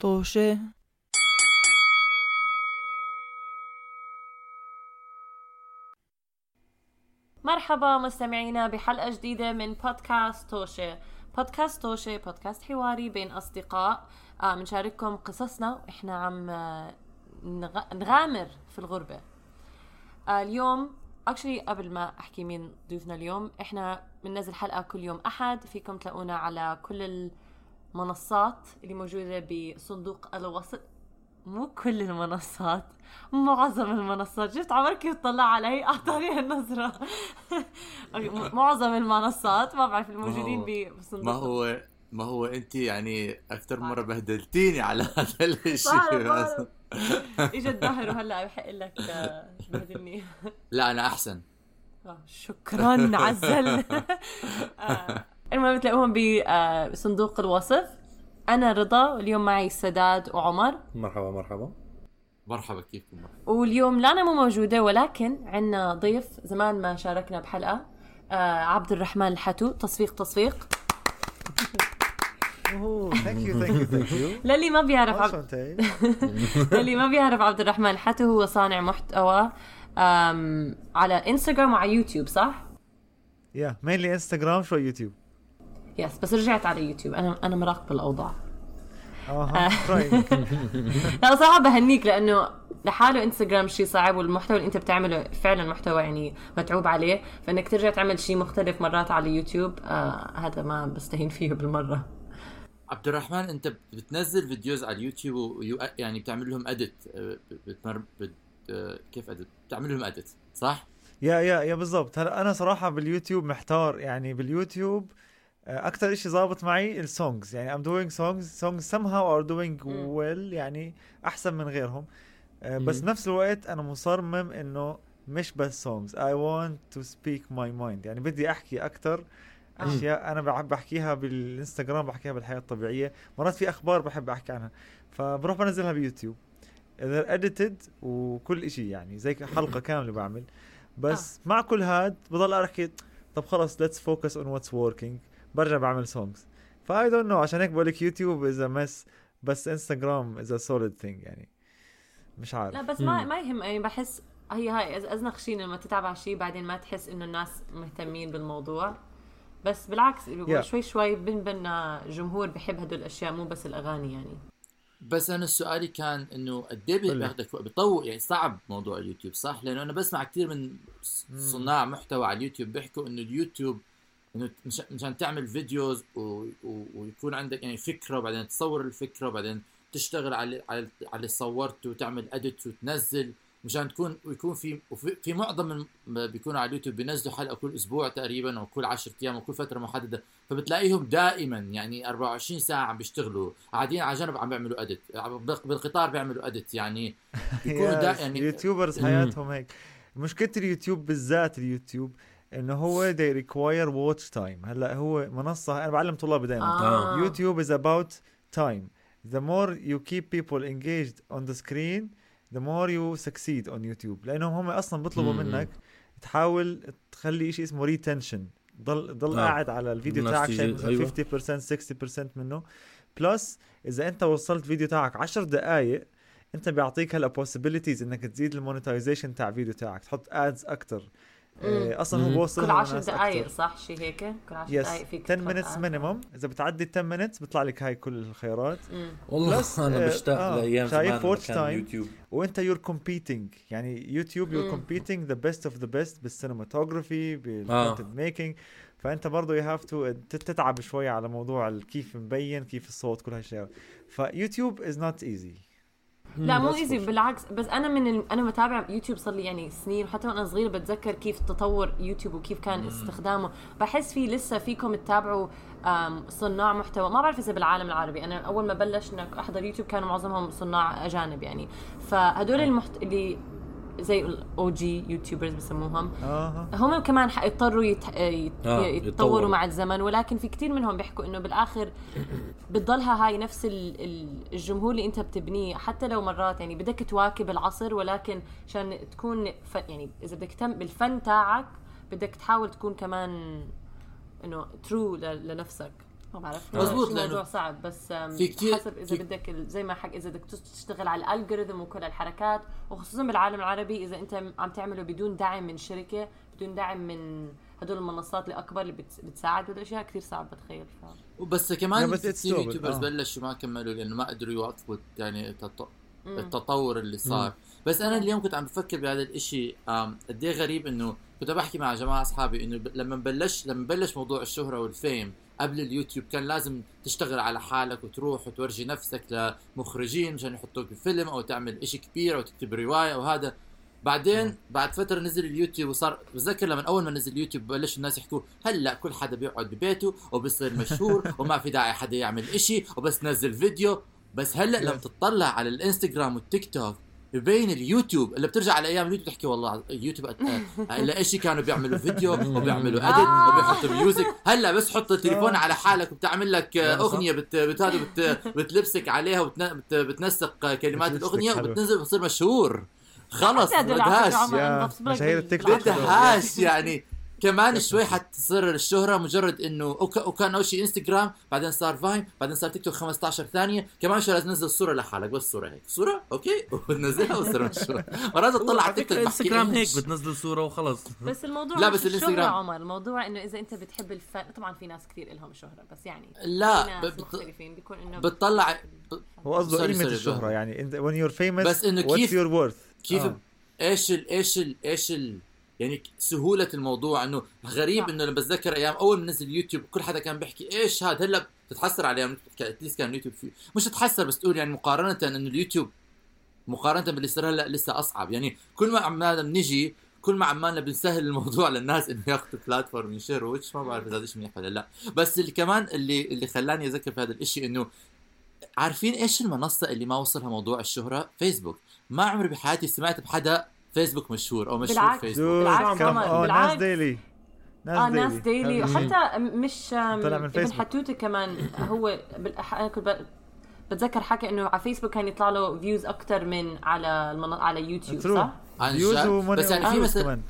طوشة مرحبا مستمعينا بحلقة جديدة من بودكاست توشة. بودكاست توشة بودكاست حواري بين أصدقاء. آه بنشارككم قصصنا وإحنا عم آه، نغ- نغامر في الغربة. آه اليوم اكشلي قبل ما أحكي مين ضيوفنا اليوم إحنا بننزل حلقة كل يوم أحد فيكم تلاقونا على كل المنصات اللي موجودة بصندوق الوصف مو كل المنصات معظم المنصات. شفت عمر كيف طلع علي؟ اعطاني هالنظره أوكي، م- معظم المنصات ما بعرف الموجودين بصندوق. ما هو ما هو أنت يعني أكثر مرة بهدلتيني على هذا الشيء. اجى الدهر وهلأ بحق لك آه، تبهدلني لا أنا أحسن. آه، شكرا عزل. آه، المهم تلاقوهم بصندوق الوصف. أنا رضا واليوم معي سداد وعمر. مرحبا مرحبا. مرحبا كيفكم؟ مرحبا واليوم لا أنا مو موجودة ولكن عندنا ضيف زمان ما شاركنا بحلقة آه عبد الرحمن الحتو. تصفيق تصفيق. أوه thank you thank you thank you للي ما بيعرف عبد للي ما بيعرف عبد الرحمن الحتو هو صانع محتوى على انستغرام وعلى يوتيوب صح؟ يا mainly انستغرام شوي يوتيوب yes بس رجعت على يوتيوب. أنا أنا مراقبه الأوضاع. أها right لا صراحة بهنيك لأنه لحاله انستغرام شيء صعب والمحتوى اللي أنت بتعمله فعلا محتوى يعني متعوب عليه. فإنك ترجع تعمل شيء مختلف مرات على يوتيوب آه هذا ما بستهين فيه بالمرة. عبد الرحمن أنت بتنزل videos على اليوتيوب و you يعني بتعمل لهم edit بتمر بت آه، كيف اديت بتعمل لهم اديت صح؟ يا يا يا بالضبط. هلا أنا صراحة باليوتيوب محتار. يعني باليوتيوب أكثر شيء ظابط معي السونجز يعني I'm doing songs. Songs somehow are doing مم. well. يعني أحسن من غيرهم. آه، بس مم. نفس الوقت أنا مصمم إنه مش بس songs. I want to speak my mind. يعني بدي أحكي أكثر آه. أشياء أنا بحب أحكيها بالإنستغرام بحكيها بالحياة الطبيعية. مرات في أخبار بحب أحكي عنها. فبروح بنزلها بيوتيوب. They're edited وكل إشي يعني زي حلقة كاملة بعمل. بس مع كل هاد بضل أحكي طب خلص let's focus on what's working. برجع بعمل songs ف I don't know عشان هيك بقول لك يوتيوب is a mess بس انستغرام is solid thing يعني مش عارف لا بس ما. ما يهم يعني بحس هي هاي أزنخ شيء لما تتعب على شيء بعدين ما تحس إنه الناس مهتمين بالموضوع بس بالعكس Yeah. شوي شوي بنبنى جمهور بحب هدول الأشياء مو بس الأغاني يعني بس أنا سؤالي كان إنه قد إيه. بياخذك وقت؟ بيطول يعني صعب موضوع اليوتيوب صح؟ لأنه أنا بسمع كثير من. صناع محتوى على اليوتيوب بيحكوا إنه اليوتيوب إنه مش- مشان تعمل videos و... و... ويكون عندك يعني فكرة وبعدين تصور الفكرة وبعدين تشتغل على على على اللي صورته وتعمل edit وتنزل مشان تكون ويكون في وفي في معظم بيكونوا على اليوتيوب بينزلوا حلقة كل أسبوع تقريبا أو كل 10 أيام أو كل فترة محددة فبتلاقيهم دائما يعني 24 ساعة عم بيشتغلوا قاعدين على جنب عم بيعملوا edit بالقطار بيعملوا edit يعني بيكونوا دا Yes, يعني ال YouTubers مم. حياتهم هيك مشكلة اليوتيوب بالذات اليوتيوب إنه هو they require watch time هلأ هو منصة أنا بعلم طلابي دائما. يوتيوب is about time the more you keep people engaged on the screen the more you succeed on YouTube لأنهم هم أصلا بيطلبوا. منك تحاول تخلي شيء اسمه retention ضل ضل آه. قاعد على الفيديو تاعك شايف أيوة. 50% 60% منه بلس إذا أنت وصلت فيديو تاعك 10 دقائق أنت بيعطيك هلأ possibilities إنك تزيد المونتايزيشن تاع الفيديو تاعك تحط ادز أكثر. أصلا هو. بوصل كل 10 للناس دقائق. صح شيء هيك كل 10 يس دقائق فيك 10 تحط minutes آد. minimum إذا بتعدي 10 minutes بيطلع لك هاي كل الخيارات. والله أنا آه، بشتاق آه، لأيام شايف time. يوتيوب وأنت يور كومبيتينج يعني يوتيوب يور. كومبيتينج ذا بيست اوف ذا بيست بالسينماتوجرافي. بالكونتنت ميكينج فأنت برضه you have to تتعب شوي على موضوع كيف مبين كيف الصوت كل هالشغلات فيوتيوب is not easy لا مو easy. بالعكس. بس أنا من ال... أنا بتابع يوتيوب صار لي يعني سنين وحتى وأنا صغيرة بتذكر كيف تطور يوتيوب وكيف كان استخدامه. بحس في لسه فيكم تتابعوا صناع محتوى. ما بعرف إذا بالعالم العربي. أنا أول ما بلشنا أحضر يوتيوب كانوا معظمهم صناع أجانب يعني. فهدول المحت... اللي زي ال OG YouTubers بسموهم. آه. هم كمان حيضطروا يت... يت... آه، يتطوروا يتطوروا. مع الزمن ولكن في كتير منهم بيحكوا إنه بالآخر بتضلها هاي نفس ال- ال- الجمهور اللي أنت بتبنيه. حتى لو مرات يعني بدك تواكب العصر ولكن عشان تكون ف... يعني إذا بدك تهتم بالفن تاعك بدك تحاول تكون كمان إنه true لنفسك. ما بعرف مزبوط، شي لأنه موضوع صعب بس في كتير- حسب إذا في- بدك زي ما حك إذا بدك تشتغل على ال algorithm وكل الحركات وخصوصا بالعالم العربي إذا أنت عم تعمله بدون دعم من شركة بدون دعم من هدول المنصات الأكبر اللي بتس- بتساعد بهدول الاشياء كثير صعب بتخيل ف... وبس Yeah, كمان كثير. YouTubers آه. بلشوا ما كملوا لأنه ما قدروا يواكبوا يعني التط- مم. التطور اللي صار بس أنا اليوم كنت عم بفكر بهذا الإشي آم، قد إيه غريب إنه كنت بحكي مع جماعة أصحابي إنه لما بلش لما بلش موضوع الشهرة وال fame قبل اليوتيوب كان لازم تشتغل على حالك وتروح وتورجي نفسك لمخرجين مشان يحطوك بفيلم أو تعمل إشي كبير أو تكتب رواية وهذا بعدين بعد فترة نزل اليوتيوب وصار بتذكر لما أول ما نزل اليوتيوب بلشوا الناس يحكوا هلأ كل حدا بيقعد ببيته وبصير مشهور وما في داعي حدا يعمل إشي وبس نزل فيديو. بس هلأ لما تطلع على الإنستغرام والتيك توك ببين اليوتيوب اللي بترجع على أيام اليوتيوب تحكي والله اليوتيوب إلا شيء كانوا بيعملوا؟ فيديو وبيعملوا edit وبيحطوا music هلا بس حط التليفون على حالك وبتعمل لك. أغنية بت بت بتلبسك عليها وبتنسق كلمات الأغنية. وبتنزل بتصير مشهور. خلص بدهاش مشاهير التيك توك. بدهاش يعني. كمان شوي حتصير الشهرة مجرد إنه وك- وكان اول شيء إنستغرام بعدين صار Vine بعدين صار تيك توك 15 ثانية كمان شو لازم تنزل صورة لحالك بس صورة هيك. صورة؟ okay؟ وتنزلها وتصير مشهور مرات تطلع على تيك توك إنستغرام هيك؟ بتنزل صورة وخلص. بس الموضوع لا، بس الشهرة الإنستغرام- عمر الموضوع إنه إذا أنت بتحب الفن طبعا في ناس كثير لهم شهرة بس يعني لا بت- مختلفين بيكون إنه بتطلع ب- هو قصده قيمة الشهرة. يعني انت when you're famous بس what's كيف- your worth كيف آه. إيش ال إيش ال إيش ال يعني سهولة الموضوع إنه غريب. إنه لما بتذكر أيام أول ما نزل يوتيوب كل حدا كان بيحكي إيش هذا هلأ بتتحسر على أيام at least كان يوتيوب فيه مش تتحسر بس تقول يعني مقارنة إنه اليوتيوب مقارنة باللي صار هلأ لسه أصعب يعني كل ما عمالنا بنجي كل ما عمالنا بنسهل الموضوع للناس إنه ياخذوا platform ينشروا وش ما بعرف إذا هذا منيح ولا لأ بس اللي كمان اللي اللي خلاني أذكر في هذا الإشي إنه عارفين إيش المنصة اللي ما وصلها موضوع الشهرة؟ فيسبوك ما عمري بحياتي سمعت بحدا فيسبوك مشهور أو مشهور بالعكس. فيسبوك بالعكس كم عمر، آه بالعكس. ناس ديلي آه ناس ديلي. وحتى مش طلع من ابن فيسبوك. حتوته كمان هو بالأح... أنا كنت ب... بتذكر حكى إنه على فيسبوك كان يطلع له فيوز أكثر من على المن... على يوتيوب. صح؟ عن بس يعني في مثلا كمان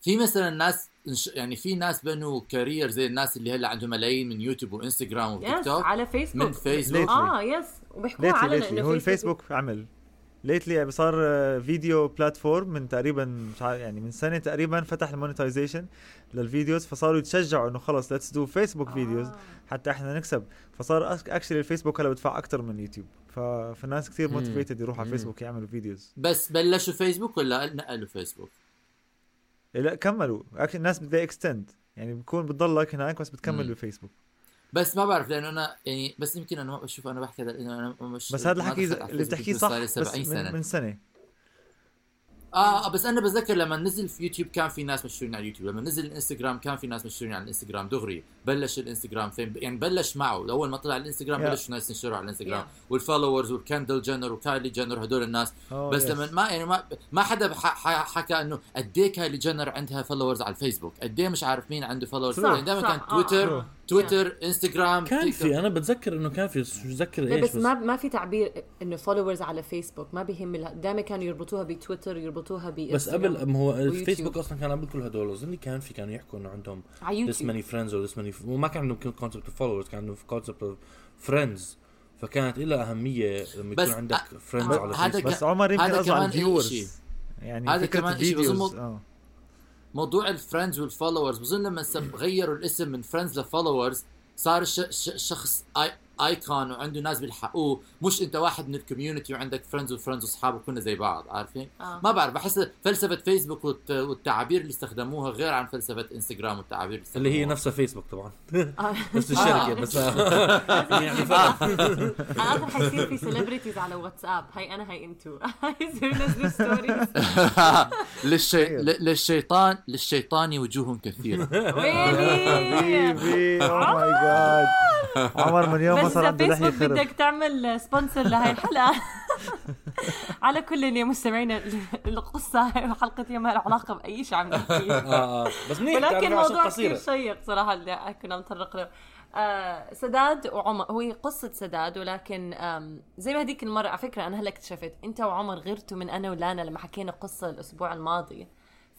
في مثلا ناس يعني في ناس بنوا career زي الناس اللي هلأ عندهم ملايين من يوتيوب وانستغرام وتيك يس توك على فيسبوك من فيسبوك. آه yes وبيحكوا lately إنه هو الفيسبوك عمل lately صار آه، video platform من تقريبا مش عارف يعني من سنة تقريبا فتح ال monetization لل videos فصاروا يتشجعوا إنه خلص let's do Facebook videos. حتى إحنا نكسب فصار actually الفيسبوك هلا بدفع أكثر من يوتيوب ف... فالناس كثير. motivated يروحوا على. فيسبوك يعملوا videos بس بلشوا فيسبوك ولا نقلوا فيسبوك؟ لا كملوا أك- الناس بدها extend يعني بكون بتضلك هناك بس بتكمل مم. بفيسبوك بس ما بعرف لأنه أنا يعني بس يمكن أنا ما بشوف أنا بحكي هذا لأنه أنا مش بس هذا الحكي اللي بتحكيه صح بس 70 سنة من, من سنة آه بس أنا بتذكر لما نزل في يوتيوب كان في ناس مشهورين على اليوتيوب لما نزل الإنستغرام كان في ناس مشهورين على الإنستغرام دغري بلش الإنستغرام fame يعني بلش معه اول ما طلع الإنستغرام Yeah. بلشوا الناس ينشروا على الإنستغرام Yeah. وال followers وال Kendall Jenner و Kylie Jenner هدول الناس أوه، بس yes. لما ما يعني ما ما حدا حكى إنه قد إيه Kylie Jenner عندها followers على الفيسبوك قد إيه مش عارف مين عنده followers يعني دائما. كان آه، تويتر آه. تويتر انستغرام كان. في أنا بتذكر إنه كان في بس مش بتذكر إيش بس ما ما في تعبير إنه followers على فيسبوك ما بيهم دائما كانوا يربطوها بتويتر يربطوها ب بس قبل ما هو. الفيسبوك أصلا كان قبل كل هدول أظن كان في كانوا يحكوا إنه عندهم يوتيوب many friends or this many وما كان عندهم concept of followers كان عندهم concept of friends. فكانت لها أهمية لما بس يكون عندك friends بس على فيسبوك بس عمر يمكن قصده على. ال viewers يعني هذا فكرة كمان إشي، بظن ال videos مو- آه موضوع ال friends وال followers بظن لما غيروا الاسم من friends ل followers صار الش- الش- الشخص icon وعنده ناس بيلحقوه مش أنت واحد من ال community وعندك friends و friends وأصحاب وكنا زي بعض عارفين؟ آه. ما بعرف بحس فلسفة فيسبوك والت- والتعابير اللي استخدموها غير عن فلسفة انستغرام والتعابير اللي اللي هي. نفسها فيسبوك طبعا. آه. نفس الشركة بس يعني فرق اخر حيصير في سيلبرتيز على واتساب هاي أنا هاي أنتو. هاي يصيروا ينزلوا ستوريز للشي... ل- للشيطان للشيطان وجوه كثيرة. ويلي؟ حبيبي أو ماي جاد عمر من يوم بس فيسبوك بدك تعمل سبونسر لهي الحلقة. على كل اللي مستمعينا القصة حلقه ما لها علاقه بأي شيء عم نحكي. آه آه. بس منيح ولكن تعرفي عشان موضوع كثير شيق صراحة اللي كنا نتطرق له. آه سداد وعمر هو قصة سداد ولكن زي ما هذيك المرة على فكرة أنا هلأ اكتشفت أنت وعمر غيرتوا من أنا ولانا لما حكينا قصة الأسبوع الماضي.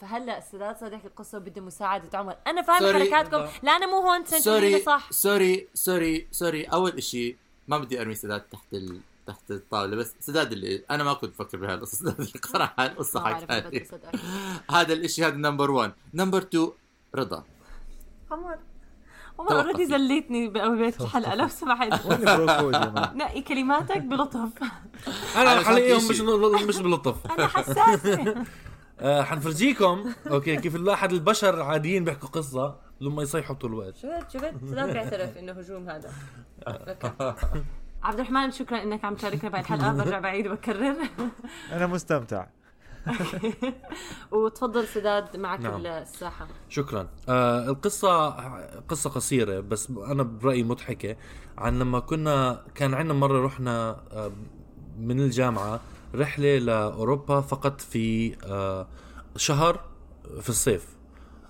فهلا السداد صار يحكي القصة وبده مساعدة عمر. أنا فاهم. حركاتكم. لا. أنا مو هون سنتين sorry صح. sorry sorry sorry أول إشي ما بدي أرمي سداد تحت ال... تحت الطاولة بس سداد اللي أنا ما كنت بفكر بهذا القصة سداد اللي حكى لي. صدق. هذا الإشي هذا number 1 number 2 رضا. عمر. عمر. already زليتني بأول الحلقة لو سمحت. نقي كلماتك بلطف. أنا في مش شيء. مش بلطف. أنا حساسة. آه حنفرجيكم. okay كيف الواحد البشر عاديين بيحكوا قصة لما يصيحوا طول الوقت. شفت شفت سداد بيعترف إنه هجوم هذا. عبد الرحمن شكرا إنك عم تشاركنا بهاي الحلقة برجع بعيد وبكرر. أنا مستمتع. وتفضل سداد معك نعم. الساحة. شكرا. آه القصة قصة قصيرة بس أنا برأيي مضحكة. عن لما كنا كان عندنا مرة رحنا آه من الجامعة رحلة لأوروبا فقط في آه شهر في الصيف.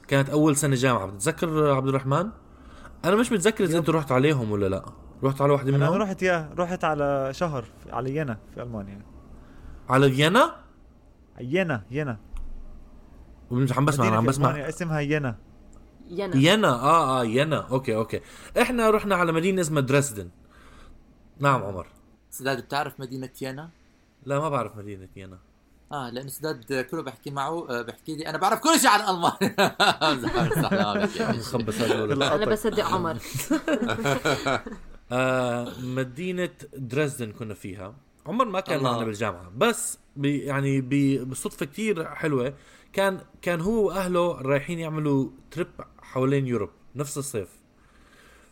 كانت أول سنة جامعة. بتتذكر عبد الرحمن؟ أنا مش متذكر إذا أنت رحت عليهم ولا لا. رحت على واحدة أنا منهم؟ رحت يا رحت على شهر على ينا في ألمانيا. على فيينا؟ ينا ينا مش عم بسمع عم بسمع. اسمها ينا ينا ينا آه آه ينا أوكي أوكي. إحنا رحنا على مدينة اسمها دريسدن. نعم عمر. سداد بتعرف مدينة يانا لا ما بعرف مدينة ينا آه لأنه سداد كله بحكي معه آه، بحكي لي أنا بعرف كل شيء عن المانيا بمزح بمزح لا ما بحكي يعني شيء. خبص هذول أنا بصدق عمر. آه مدينة دريسدن كنا فيها. عمر ما كان. معنا بالجامعة بس بي يعني بي بصدفة كتير حلوة. كان كان هو وأهله رايحين يعملوا تريب حوالين يوروب نفس الصيف.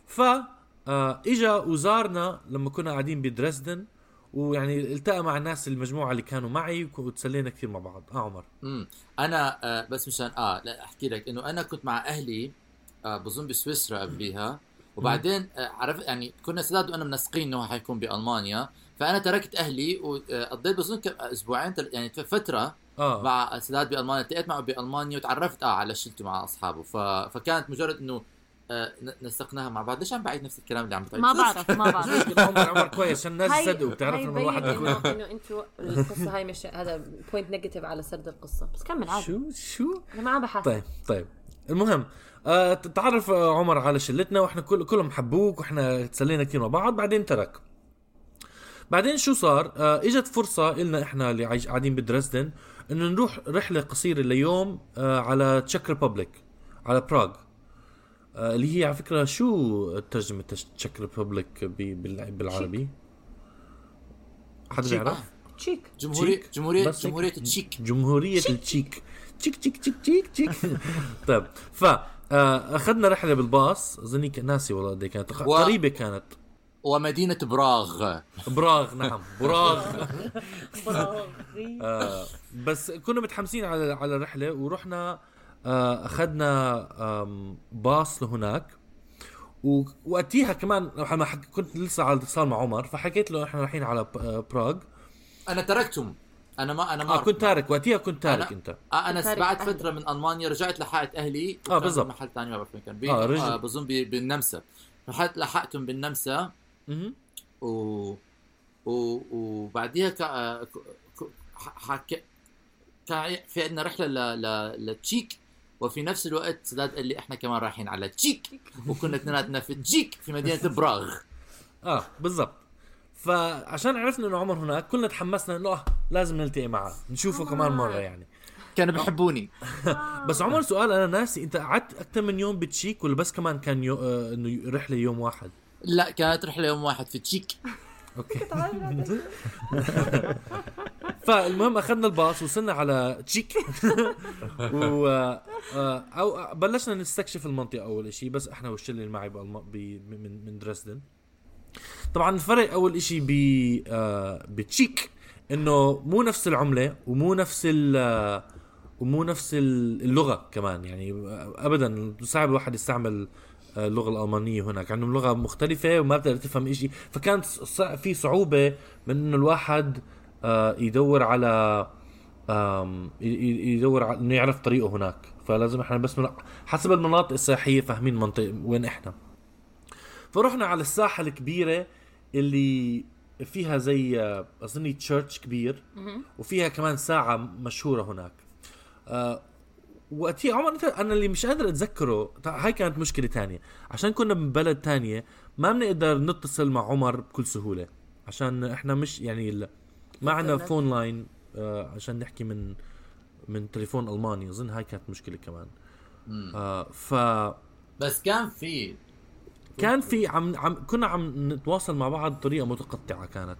ف آه إجا وزارنا لما كنا قاعدين بدريسدن ويعني التقى مع الناس المجموعة اللي كانوا معي وتسلينا كثير مع بعض. آه عمر. امم أنا آه بس مشان آه لا أحكي لك إنه أنا كنت مع أهلي آه بظن بسويسرا قبليها. وبعدين آه عرفت يعني كنا سداد وأنا منسقين إنه حيكون بألمانيا. فأنا تركت أهلي وقضيت بظن كم- أسبوعين تل- يعني فترة آه. مع سداد بألمانيا. التقيت معه بألمانيا وتعرفت آه على شلته مع أصحابه. ف... فكانت مجرد إنه آه نسقناها مع بعض. ليش عم بعيد نفس الكلام اللي عم بتعيد؟ ما بعرف ما بعرف. عمر عمر كويس عشان الناس هاي- يصدقوا بتعرف لما الواحد انه إنه إنتوا القصة هاي مش هذا point negative على سرد القصة. بس كمل عادي. شو؟ شو؟ أنا ما عم بحاسب طيب طيب. المهم آه تعرف آه، عمر على شلتنا وإحنا كل كلهم حبوك وإحنا تسلينا كثير مع بعض. بعدين ترك. بعدين شو صار؟ آه إجت فرصة إلنا إحنا اللي قاعدين بدريسدن إنه نروح رحلة قصيرة ليوم آه على Czech Republic على براغ آه اللي هي على فكرة شو ترجمة Czech Republic بالعربي؟ حد. بيعرف؟ تشيك جمهورية تشيك. جمهورية هيك. جمهورية تشيك جمهورية التشيك. تشيك تشيك تشيك تشيك تشيك. طيب ف آه، أخذنا رحلة بالباص. أظني ناسي والله قد إيه كانت. و- قريبة كانت. ومدينة براغ. براغ نعم. براغ. آه بس كنا متحمسين على على الرحلة ورحنا آه أخذنا آم، باص لهناك و- وقتيها كمان لما حك... كنت لسه على اتصال مع عمر فحكيت له إحنا رايحين على آه، براغ أنا تركتهم أنا ما أنا ما آه كنت تارك وقتها كنت تارك أنا- أنت آه أنا تارك بعد أهلي. فترة من ألمانيا رجعت لحقت أهلي آه، بالضبط. محل ثاني ما بعرف وين كان بي... آه، آه, رجع- آه بظن. بالنمسا رحت لحقتهم بالنمسا. و و وبعديها ك... آه، ك... ك... حك... كان في عندنا رحلة ل... ل... لتشيك وفي نفس الوقت سداد قال لي إحنا كمان رايحين على تشيك. وكنا اثنيناتنا في تشيك في مدينة براغ. آه بالضبط. فعشان عرفنا إنه عمر هناك كلنا تحمسنا إنه آه لازم نلتقي معه. نشوفه كمان مرة يعني. كانوا بيحبوني. بس عمر سؤال أنا ناسي. أنت قعدت أكثر من يوم بتشيك ولا بس كمان كان يو... آه إنه رحلة يوم واحد؟ لا كانت رحلة يوم واحد في تشيك. أوكي. فالمهم أخذنا الباص وصلنا على تشيك و آه، أو بلشنا نستكشف المنطقة أول شيء بس إحنا والشله اللي معي. من من دريسدن طبعا الفرق أول شيء ب آه، بتشيك إنه مو نفس العملة ومو نفس ال آه، ومو نفس ال- اللغة كمان يعني ابدا صعب الواحد يستعمل آه، اللغة الألمانية هناك عندهم لغه مختلفة وما بتقدر تفهم شيء فكانت في صعوبة من إنه الواحد آه، يدور على يدور على إنه يعرف طريقه هناك. فلازم إحنا بس من حسب المناطق السياحية فاهمين منطقه وين إحنا. فرحنا على الساحة الكبيرة اللي فيها زي آه، أظني church كبير. وفيها كمان ساعة مشهورة هناك. آه وقتها عمر أنا اللي مش قادر أتذكره. هاي كانت مشكلة تانية. عشان كنا من بلد تانية ما بنقدر نتصل مع عمر بكل سهولة. عشان إحنا مش يعني ال- ما عندنا إنترنت. phone line آه عشان نحكي من من تليفون ألماني. أظن هاي كانت مشكلة كمان. آه ف بس كان في كان في عم, عم كنا عم نتواصل مع بعض بطريقة متقطعة كانت.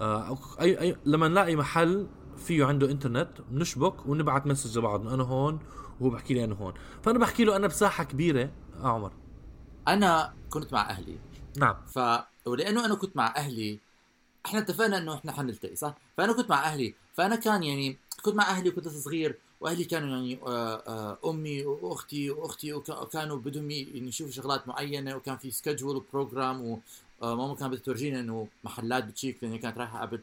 آه أي أي لما نلاقي محل فيه عنده إنترنت بنشبك ونبعت مسج لبعض أنا هون وهو بحكي لي أنا هون. فأنا بحكي له أنا بساحة كبيرة آه عمر. أنا كنت مع أهلي. نعم. ف ولأنه أنا كنت مع أهلي إحنا اتفقنا انه إحنا حنلتقي صح؟ فأنا كنت مع أهلي فأنا كان يعني كنت مع أهلي كنت صغير وأهلي كانوا يعني آه، آه، أمي وأختي وأختي وك- وكانوا بدهم يعني يشوفوا شغلات معينة وكان في سكجول وبروجرام وماما كانت بدها تورجينا إنه محلات بتشيك لأن هي كانت رايحة قبل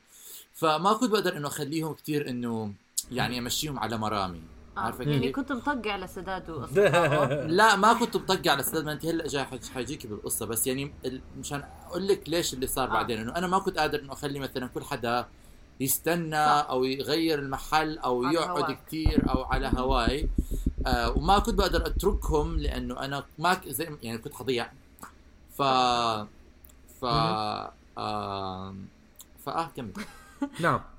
فما كنت بقدر إنه أخليهم كثير إنه يعني أمشيهم على مرامي عارفة يعني؟ كنت مطقع لسداد واصدقائه لا ما كنت مطقع على أستاذ ما انت هلا جاي حج- حيجيكي بالقصة بس يعني ال- مشان أقول لك ليش اللي صار آه. بعدين إنه أنا ما كنت قادر إنه أخلي مثلا كل حدا يستنى صح. أو يغير المحل أو على يقعد. كثير أو على هواي آه وما كنت بقدر أتركهم لأنه أنا ما ك- زي يعني كنت حضيع ف ف آه فآه كمل نعم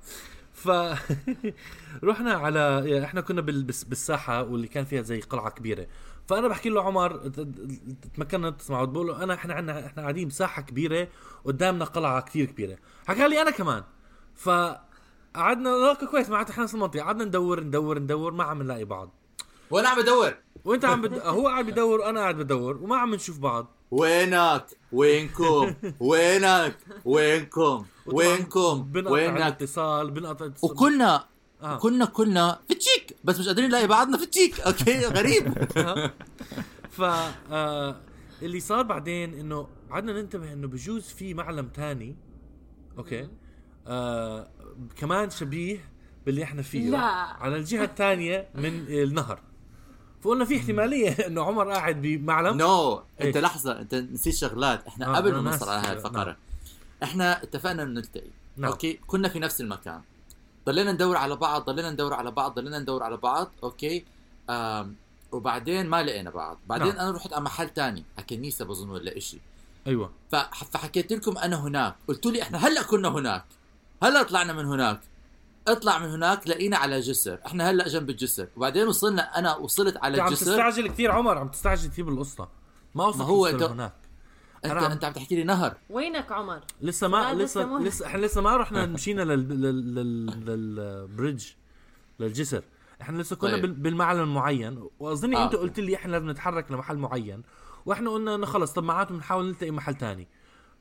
ف رحنا على إحنا كنا بالساحة واللي كان فيها زي قلعة كبيرة. فأنا بحكي له عمر ت- ت- تمكنا تسمع بقول له أنا إحنا عندنا إحنا قاعدين بساحة كبيرة قدامنا قلعة كثير كبيرة. حكى لي أنا كمان. ف قعدنا أوكي كويس معناته إحنا نفس المنطقة قعدنا ندور ندور ندور ما عم نلاقي بعض. وأنا عم بدور وأنت عم بد... هو قاعد بدور وأنا قاعد بدور وما عم نشوف بعض. وينك؟ وينكم؟ وينك؟ وينكم؟ وينكم وينك الاتصال بنقطع الاتصال وكنا آه. كنا كلنا في التشيك بس مش قادرين نلاقي بعضنا في التشيك أوكي غريب. ف آه اللي صار بعدين إنه قعدنا ننتبه إنه بجوز في معلم تاني. أوكي؟ آه كمان شبيه باللي إحنا فيه. لا. على الجهة الثانية من النهر. فقلنا في احتمالية إنه عمر قاعد بمعلم. no أنت إيش؟ لحظة أنت نسيت شغلات. إحنا آه، قبل ما نوصل على هاي الفقرة. إحنا اتفقنا انه نلتقي. نعم. أوكي؟ كنا في نفس المكان. ضلينا ندور على بعض ضلينا ندور على بعض ضلينا ندور على بعض أوكي؟ آم وبعدين ما لقينا بعض. بعدين نعم. أنا رحت على محل تاني. على كنيسه بظن ولا إشي. أيوه. فح- فحكيت لكم أنا هناك. قلتوا لي إحنا هلأ كنا هناك. هلأ طلعنا من هناك. اطلع من هناك لقينا على جسر. إحنا هلأ جنب الجسر. وبعدين وصلنا أنا وصلت على عم الجسر. تستعجل كثير عمر عم تستعجل كثير بالقصة. ما وصلت ما هو هناك. انت أنا عم- أنت عم تحكي لي نهر. وينك عمر؟ لسه ما لسه لسه لسه إحنا لسه ما رحنا مشينا لل لل لل للبريدج للجسر. إحنا لسه كنا طيب. بال- بالمعلم المعين. وأظني آه، أنت. قلت لي إحنا لازم نتحرك لمحل معين وإحنا قلنا إنه خلص طب معناته بنحاول نلتقي محل تاني.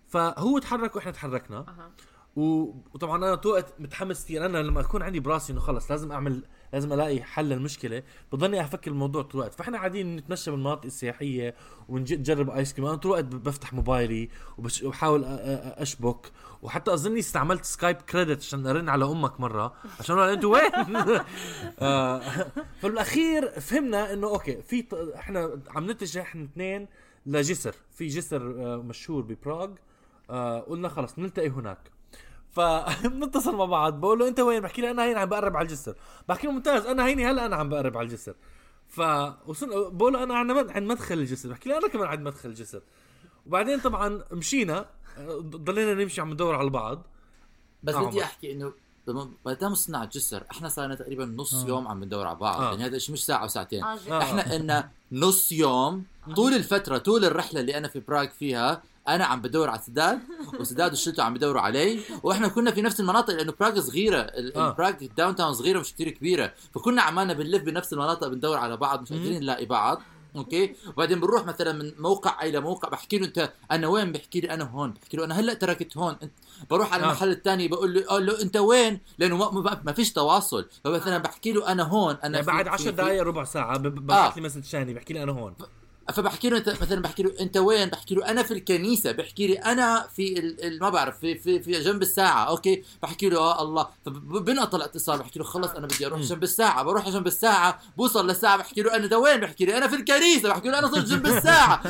فهو تحرك وإحنا تحركنا. أها. و- وطبعا أنا الوقت متحمس كثير أنا لما أكون عندي براسي إنه خلص لازم اعمل لازم ألاقي حل للمشكلة بضلني أفكر الموضوع طول الوقت. فإحنا قاعدين نتمشى بالمناطق السياحية ونجرب آيس كريم. أنا طول الوقت بفتح موبايلي وبحاول أشبك. وحتى أظني استعملت Skype credit عشان أرن على أمك مرة. عشان أنتوا وين؟ آه، فبالأخير فهمنا إنه أوكي في إحنا عم نتجه إحنا اثنين لجسر. في جسر آه، مشهور ببراغ. آه، قلنا خلص نلتقي هناك. فبنتصل مع بعض بقول له أنت وين بحكي لي أنا هيني عم بقرب على الجسر بحكي له ممتاز أنا هيني هلا أنا عم بقرب على الجسر فوصلنا بقول له أنا عند مد- عند مدخل الجسر بحكي لي أنا كمان عند مدخل الجسر وبعدين طبعا مشينا ضلينا نمشي عم ندور على بعض بس آه، بدي عمر. أحكي إنه ما دام وصلنا على الجسر إحنا صار تقريبا نص آه. يوم عم ندور على بعض آه. يعني هذا الشيء مش ساعة وساعتين. آه. إحنا قلنا نص يوم طول الفترة طول الرحلة اللي أنا في براغ فيها أنا عم بدور على سداد وسداد وشلته عم بدوروا علي وإحنا كنا في نفس المناطق لأنه براغ صغيرة آه. البراغ downtown صغيرة مش كثير كبيرة فكنا عمالنا بنلف بنفس المناطق بندور على بعض مش. قادرين نلاقي بعض أوكي وبعدين بنروح مثلا من موقع إلى موقع بحكي له أنت أنا وين بحكي لي أنا هون بحكي له أنا هلأ تركت هون انت بروح على آه. المحل الثاني بقول له قول له أنت وين لأنه ما, ما, فيش تواصل فمثلا بحكي له أنا هون أنا يعني بعد في- 10 في- دقائق ربع ساعة ببعث لي message ثاني بحكي لي أنا هون فبحكي له انت مثلا بحكي له أنت وين؟ بحكي له أنا في الكنيسة. بحكي لي أنا في. ما بعرف في في في جنب الساعة. أوكي؟ بحكي له آه الله. فبنقطع الاتصال. بحكي له خلص أنا بدي أروح جنب الساعة. بروح جنب الساعة بوصل للساعة. بحكي له أنت وين؟ بحكي لي أنا في الكنيسة. بحكي له أنا صرت جنب الساعة.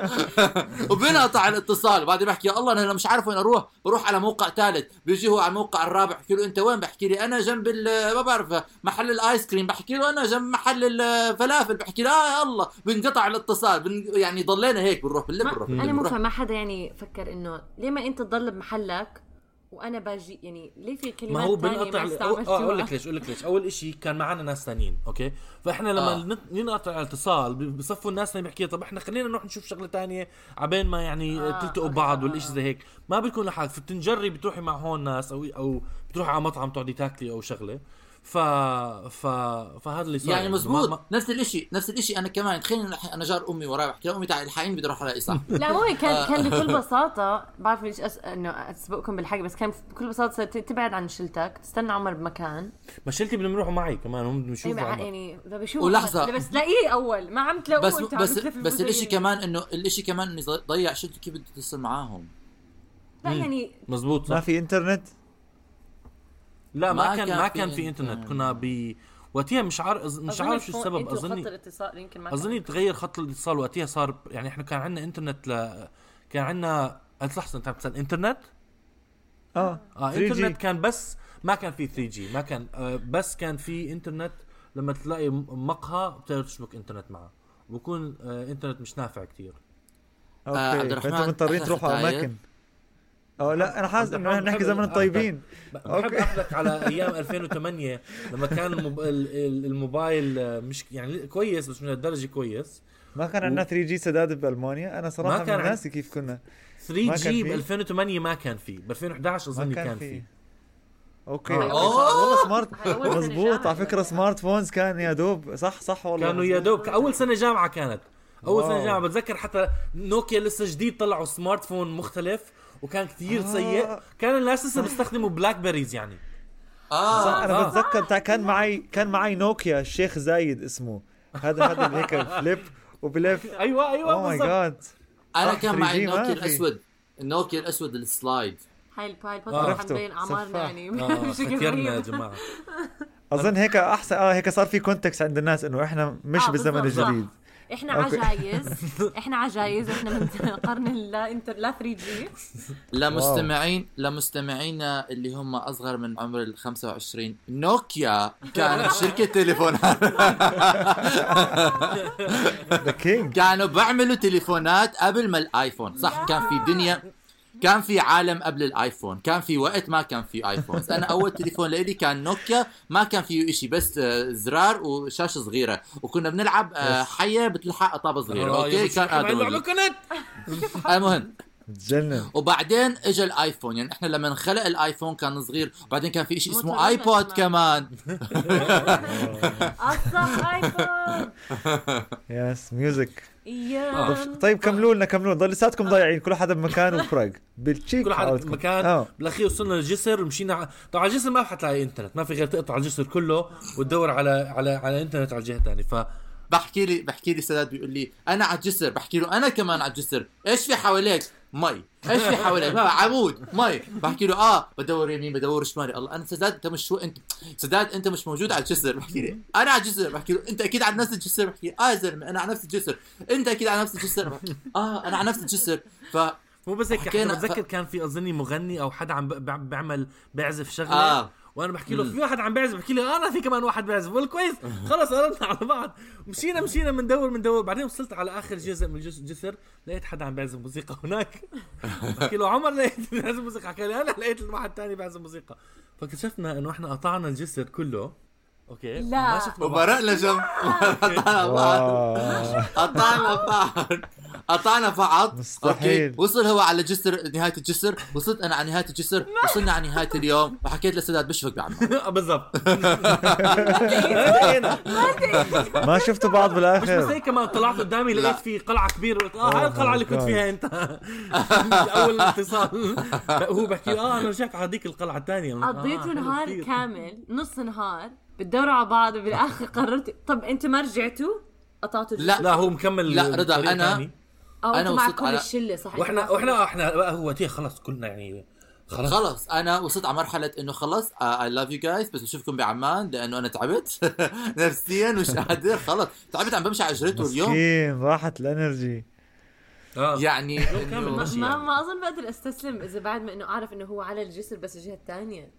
وبنقطع الاتصال. بعدين بحكي يا الله أنا مش عارف وين أروح بروح على موقع ثالث. بيجي هو على الموقع الرابع. بحكي له أنت وين؟ بحكي لي أنا جنب ال- ما بعرف محل ال ice cream. بحكي له أنا جنب محل الفلافل بحكي له آه يا الله. بنقطع الاتصال بن يعني ضلينا هيك بنروح باللف بنروح أنا مو فاهمه ما حدا يعني فكر إنه ليه ما أنت تضل بمحلك وأنا باجي؟ يعني ليه في ما كلمات هو بنقطع ما أو- آه، أقول لك ليش أقول لك ليش. أول شيء كان معنا ناس ثانيين أوكي؟ فإحنا لما آه. ننقطع الاتصال بصفوا الناس اللي بيحكي طب إحنا خلينا نروح نشوف شغلة تانية عبين ما يعني آه، تلتقوا بعض آه، ولا شيء زي هيك. ما بيكون لحالك. فبتنجري بتروحي مع هون ناس أو أو بتروحي على مطعم تقعدي تاكلي أو شغلة. ف ف فهذا اللي صار يعني مزبوط. ما- نفس الإشي نفس الإشي. أنا كمان تخيل أنا جار أمي وراي بحكي لها أمي تعالي الحقيني بدي أروح الاقي صاحبي لا مو كان آه. كان بكل بساطة بعرف ليش أس... إنه أسبقكم بالحكي بس كان بكل بساطة ت- تبعد عن شلتك تستنى عمر بمكان. ما شلتي بدهم يروحوا معي كمان هم بدهم يشوفوا عمر. يعني اذا بشوف ولحظة. بس تلاقيه أول ما عم تلاقوه بس بس بس زي الإشي ال- كمان إنه الإشي كمان إنه ضيع شلته كيف بدي اتصل معاهم؟ لا يعني مزبوط ما في إنترنت؟ لا ما, ما كان كان ما كان في إنترنت. إنترنت كنا ب وقتها مش عارف مش عارف شو السبب أنتوا خط الاتصال يمكن ما أظني تغير خط الاتصال وقتها صار يعني إحنا كان عندنا إنترنت ل كان عندنا أنت لحظة أنت عم تسأل إنترنت؟ آه آه 3G. إنترنت كان بس ما كان في 3G ما كان آه بس كان في إنترنت لما تلاقي مقهى بتقدر تشبك إنترنت معه وبكون آه إنترنت مش نافع كتير آه، عبد okay الرحمن، فانتم مضطرين تروحوا. اماكن آه لا أنا حاسس انه الرحمن نحكي زمن. الطيبين بحب okay. اخذك على أيام 2008 لما كان الموب... ال- ال- الموبايل آه، مش يعني كويس بس مش لهالدرجه كويس ما كان عندنا 3G سداد بالمانيا أنا صراحة ما من كان الناس كيف كنا 3 ما كان G ب فيه؟ 2008 ما كان في ب 2011 اظني ما كان, كان في okay آه. والله سمارت مزبوط جامعة على فكره يعني. smart phones كان يا دوب صح صح والله كانوا يا دوب اول سنه جامعه كانت اول سنه. جامعه بتذكر حتى نوكيا لسه جديد طلعوا smart phone مختلف وكان كثير آه. سيء كان الناس لسه بيستخدموا BlackBerries يعني آه صح أنا آه. بتذكر تاع كان معي كان معي نوكيا الشيخ زايد اسمه هذا هذا اللي هيك flip وبلف أيوه أيوه oh my بالضبط God أنا كان 3G معي النوكيا في. الأسود النوكيا الأسود ال slide هاي هاي آه. البودكاست عم عرفته. بين أعمارنا. يعني فكرنا يا رهيب جماعة أظن هيك احسن آه هيك صار في context عند الناس إنه إحنا مش آه، بالزمن. الجديد إحنا. عجايز. إحنا عجايز. إحنا من قرن لا انتر لا 3G لمستمعين لمستمعينا اللي هم أصغر من عمر ال 25 نوكيا كانت شركة تليفونات. كانوا بيعملوا تليفونات قبل ما الآيفون. صح كان في دنيا. كان في عالم قبل الايفون كان في وقت ما كان في iPhones أنا أول تليفون لإلي كان نوكيا ما كان فيه إشي بس آه، زرار وشاشة صغيرة. وكنا بنلعب آه، حية بتلحق طابة صغيرة. آه، okay؟ كان. connect المهم. تجنن. وبعدين اجى الايفون. يعني إحنا لما خلق الايفون كان صغير. وبعدين كان في شيء اسمه ايبود كمان. كمان. أصلا ايفون yes music أيام طيب كملوا لنا كملوا لنا. ضل لساتكم ضايعين. كل حدا بمكان وفرق. بالتشيك كل حد حالتكم. مكان آه. بالأخير وصلنا للجسر ومشينا ع- طبعا الجسر ما حتلاقي انترنت ما في غير تقطع الجسر كله وتدور على على على انترنت على الجهة الثانية. ف بحكي لي بحكي لي سداد بيقول لي أنا على الجسر. بحكي له أنا كمان على الجسر. إيش في حواليك؟ مي. إيش في حواليك عمود مي. بحكي له آه بدور يمين بدور شمالي الله أنا سداد أنت مش شو أنت سداد أنت مش موجود على الجسر. بحكي لي أنا على الجسر. بحكي له أنت أكيد على نفس الجسر. بحكي لي آه يا زلمة أنا على نفس الجسر. أنت أكيد على نفس الجسر. بحكي آه أنا على نفس الجسر. ف مو بس هيك بتذكر كان في أظني مغني أو حدا عم بيعمل بيعزف شغلة. آه. وأنا بحكي له. في واحد عم بيعزف بحكي لي أنا في كمان واحد بيعزف. بقول كويس. خلص قربنا على بعض. مشينا مشينا بندور بندور. بعدين وصلت على آخر جزء من الجس- الجسر لقيت حدا عم بيعزف موسيقى هناك. بحكي له عمر لقيت بيعزف موسيقى. حكى لي أنا لقيت واحد ثاني بيعزف موسيقى. فاكتشفنا إنه إحنا قطعنا الجسر كله. okay. لا. ما شفنا. وبرقنا جنب قطعنا بعض. قطعنا بعض. قطعنا بعض. مستحيل. okay. وصل هو على جسر نهاية الجسر. وصلت أنا على نهاية الجسر. وصلنا على نهاية اليوم. وحكيت لسداد بشفك بعمر بالضبط. ما شفتوا بعض مش بس بالاخر هيك كمان طلعت قدامي. لقيت في قلعة كبيرة. قلت آه هاي القلعة اللي كنت. فيها أنت. أول اتصال. هو بحكي آه أنا رجعت على هذيك القلعة الثانية. قضيتوا نهار كامل نص نهار بتدوروا على بعض وبالاخر قررت طب أنتوا ما رجعتوا؟ قطعتوا لا، الجسر؟ لا هو مكمل لا، رضا، أنا- تاني. مع وصلت كل على- الشلة صح وإحنا وإحنا إحنا بقى هو كلنا يعني خلص خلص أنا وصلت على مرحلة إنه خلص اي لاف يو جايز بس بشوفكم بعمان لأنه أنا تعبت نفسيا مش قادر خلص تعبت عم بمشي على جريته اليوم مسكين راحت ال energy آه يعني. ما يعني. ما أظن بقدر أستسلم إذا بعد ما إنه أعرف إنه هو على الجسر بس الجهة الثانية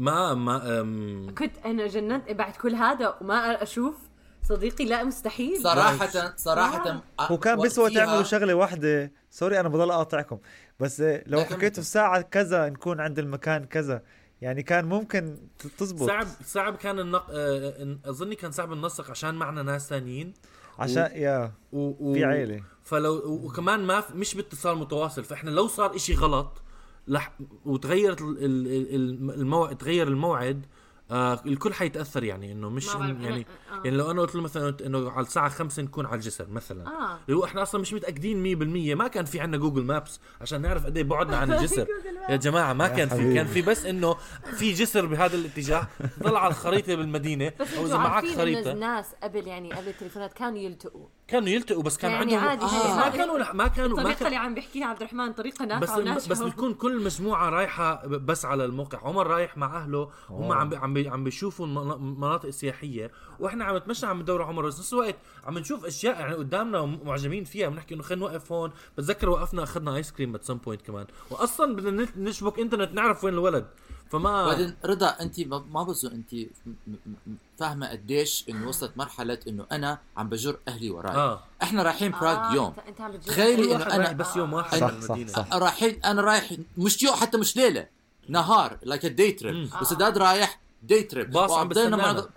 ما ما أم كنت أنا جننت بعد كل هذا وما أشوف صديقي لا مستحيل. صراحة صراحة هو كان بيسوى تعملوا شغلة واحدة. sorry أنا بضل أقاطعكم. بس لو لا، كمل. حكيتوا الساعة كذا نكون عند المكان كذا. يعني كان ممكن تزبط. صعب صعب كان النق... آه، إن- أظني كان صعب النسق عشان معنا ناس ثانيين عشان يا و... و... في عيلة. فلو و- وكمان ما في... مش باتصال متواصل. فإحنا لو صار إشي غلط لح... وتغيرت ال- ال- ال- الموعد تغير الموعد آه الكل حيتأثر يعني إنه مش إن يعني آه. يعني لو أنا قلت له مثلا إنه على الساعة 5 نكون على الجسر مثلا آه. هو إحنا أصلا مش متأكدين 100% ما كان في عندنا جوجل مابس عشان نعرف قد إيه بعدنا عن الجسر يا جماعة ما كان في. كان في بس إنه في جسر بهذا الاتجاه طلع على الخريطة بالمدينة أو إذا معك خريطة الناس قبل يعني قبل التليفونات كانوا يلتقوا كانوا يلتقوا بس كان يعني عندهم عادي، بس هي ما كانوا ما كانوا ما الطريقة كان اللي عم بيحكيها عبد الرحمن طريقة بس نافعه وناجحة. بس بتكون كل مجموعة رايحة بس على الموقع. عمر رايح مع أهله هم عم بي عم بي عم بيشوفوا مناطق سياحية وإحنا عم نتمشى عم ندور عمر. بس نفس الوقت عم نشوف أشياء يعني قدامنا ومعجبين فيها. بنحكي إنه خلينا نوقف هون. بتذكر وقفنا أخذنا ايس كريم at some point كمان. واصلا بدنا نشبك انترنت نعرف وين الولد. فما بعدين رضا انت ما ما بظن انت فاهمة قديش إنه وصلت مرحلة إنه أنا عم بجر أهلي وراي. آه. إحنا رايحين براغ يوم. انت, عم بتجيب تخيلي إنه أنا بس يوم واحد صح، صح، صح. رايحين أنا رايح مش يوم حتى مش ليلة نهار like day trip وسداد رايح day trip باص عم بيستنانا.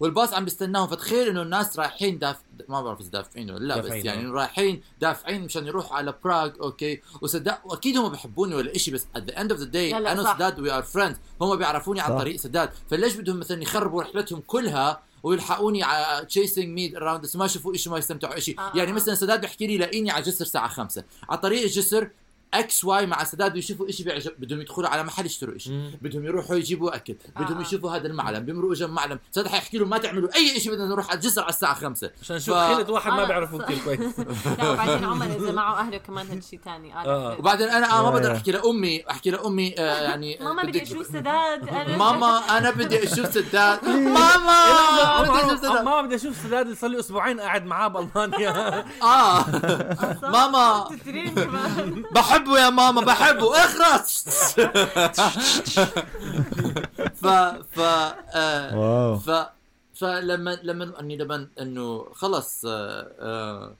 والباص عم بيستناهم فتخيل إنه الناس رايحين داف ما بعرف إذا دافعين ولا لا بس يعني آه. إنه رايحين دافعين مشان يروحوا على براغ okay وسداد وأكيد هم بحبوني ولا شيء بس at the end of the day لا، لا، أنا. وسداد we are friends هم بيعرفوني عن. طريق سداد فليش بدهم مثلا يخربوا رحلتهم كلها ويلحقوني على chasing me around ما يشوفوا شيء ما يستمتعوا شيء آه، يعني آه. مثلا سداد بيحكي لي لاقيني على جسر الساعة 5 على طريق الجسر X Y مع سداد بيشوفوا شيء بيعجب. بدهم يدخلوا على محل يشتروا شيء بدهم يروحوا يجيبوا أكل. بدهم آه. يشوفوا هذا المعلم. بيمرقوا جنب معلم. سداد حيحكي لهم ما تعملوا أي شيء بدنا نروح على الجسر على الساعة 5 عشان نشوف ف- خيلة واحد ما آه، بيعرفه. كثير كويس. لا وبعدين عمر إذا معه أهله كمان هاد شيء ثاني آه. وبعدين أنا آه ما بقدر. أحكي لأمي. أحكي لأمي آه يعني آه، ماما بدي أشوف سداد. ماما أنا بدي أشوف سداد. ماما! بدي أشوف سداد. ما بدي أشوف سداد اللي صار لي أسبوعين قاعد معاه بألمانيا. آه. ماما. كمان بحبه يا ماما بحبه. اخرس ف ف آه ف فلما لما أني لما إنه خلص آه آه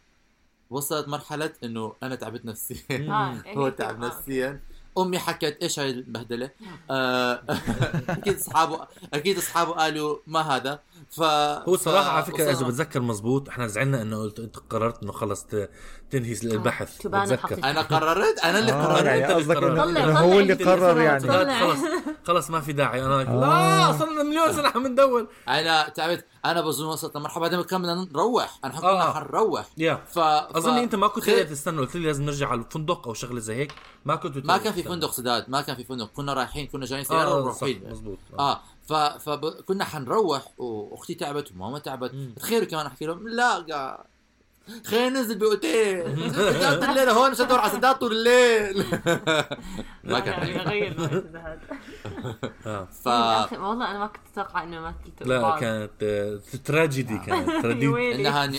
وصلت مرحلة إنه أنا تعبت نفسيا. آه، هو تعب. نفسيا. أمي حكت إيش هاي البهدله آه أكيد أصحابه أكيد أصحابه قالوا ما هذا. ف هو صراحة على فكرة إذا وصل- بتذكر مزبوط إحنا زعلنا إنه قلت أنت قررت إنه خلص تنهي البحث تبان بتذكر الحقيقة. أنا قررت؟ أنا اللي آه قررت. يعني قصدك. إنه هو اللي قرر يعني. خلص خلص ما في داعي. أنا آه. لا صرنا مليون سنة عم ندور أنا تعبت. أنا بظن وصلت لمرحلة بعدين بدنا نروح. أنا حكينا آه. حنروح. يا. ف... أظن أنت ما كنت خير. قادر تستنى. قلت لي لازم نرجع على الفندق أو شغلة زي هيك. ما كنت ما كان في. فندق سداد. ما كان في فندق. كنا رايحين كنا جايين سيارة آه ورايحين مزبوط آه. ف فكنا حنروح وأختي تعبت وماما تعبت. تخيلوا كمان أحكي لهم لا قا خلينا ننزل بأوتيل نزلت الليل هون مش ادور على سداد طول الليل ما كان يعني حلو. غير آه. ف والله أنا ما كنت أتوقع إنه ما لا. كانت آه، تراجيدي كانت tragedy really. إنها.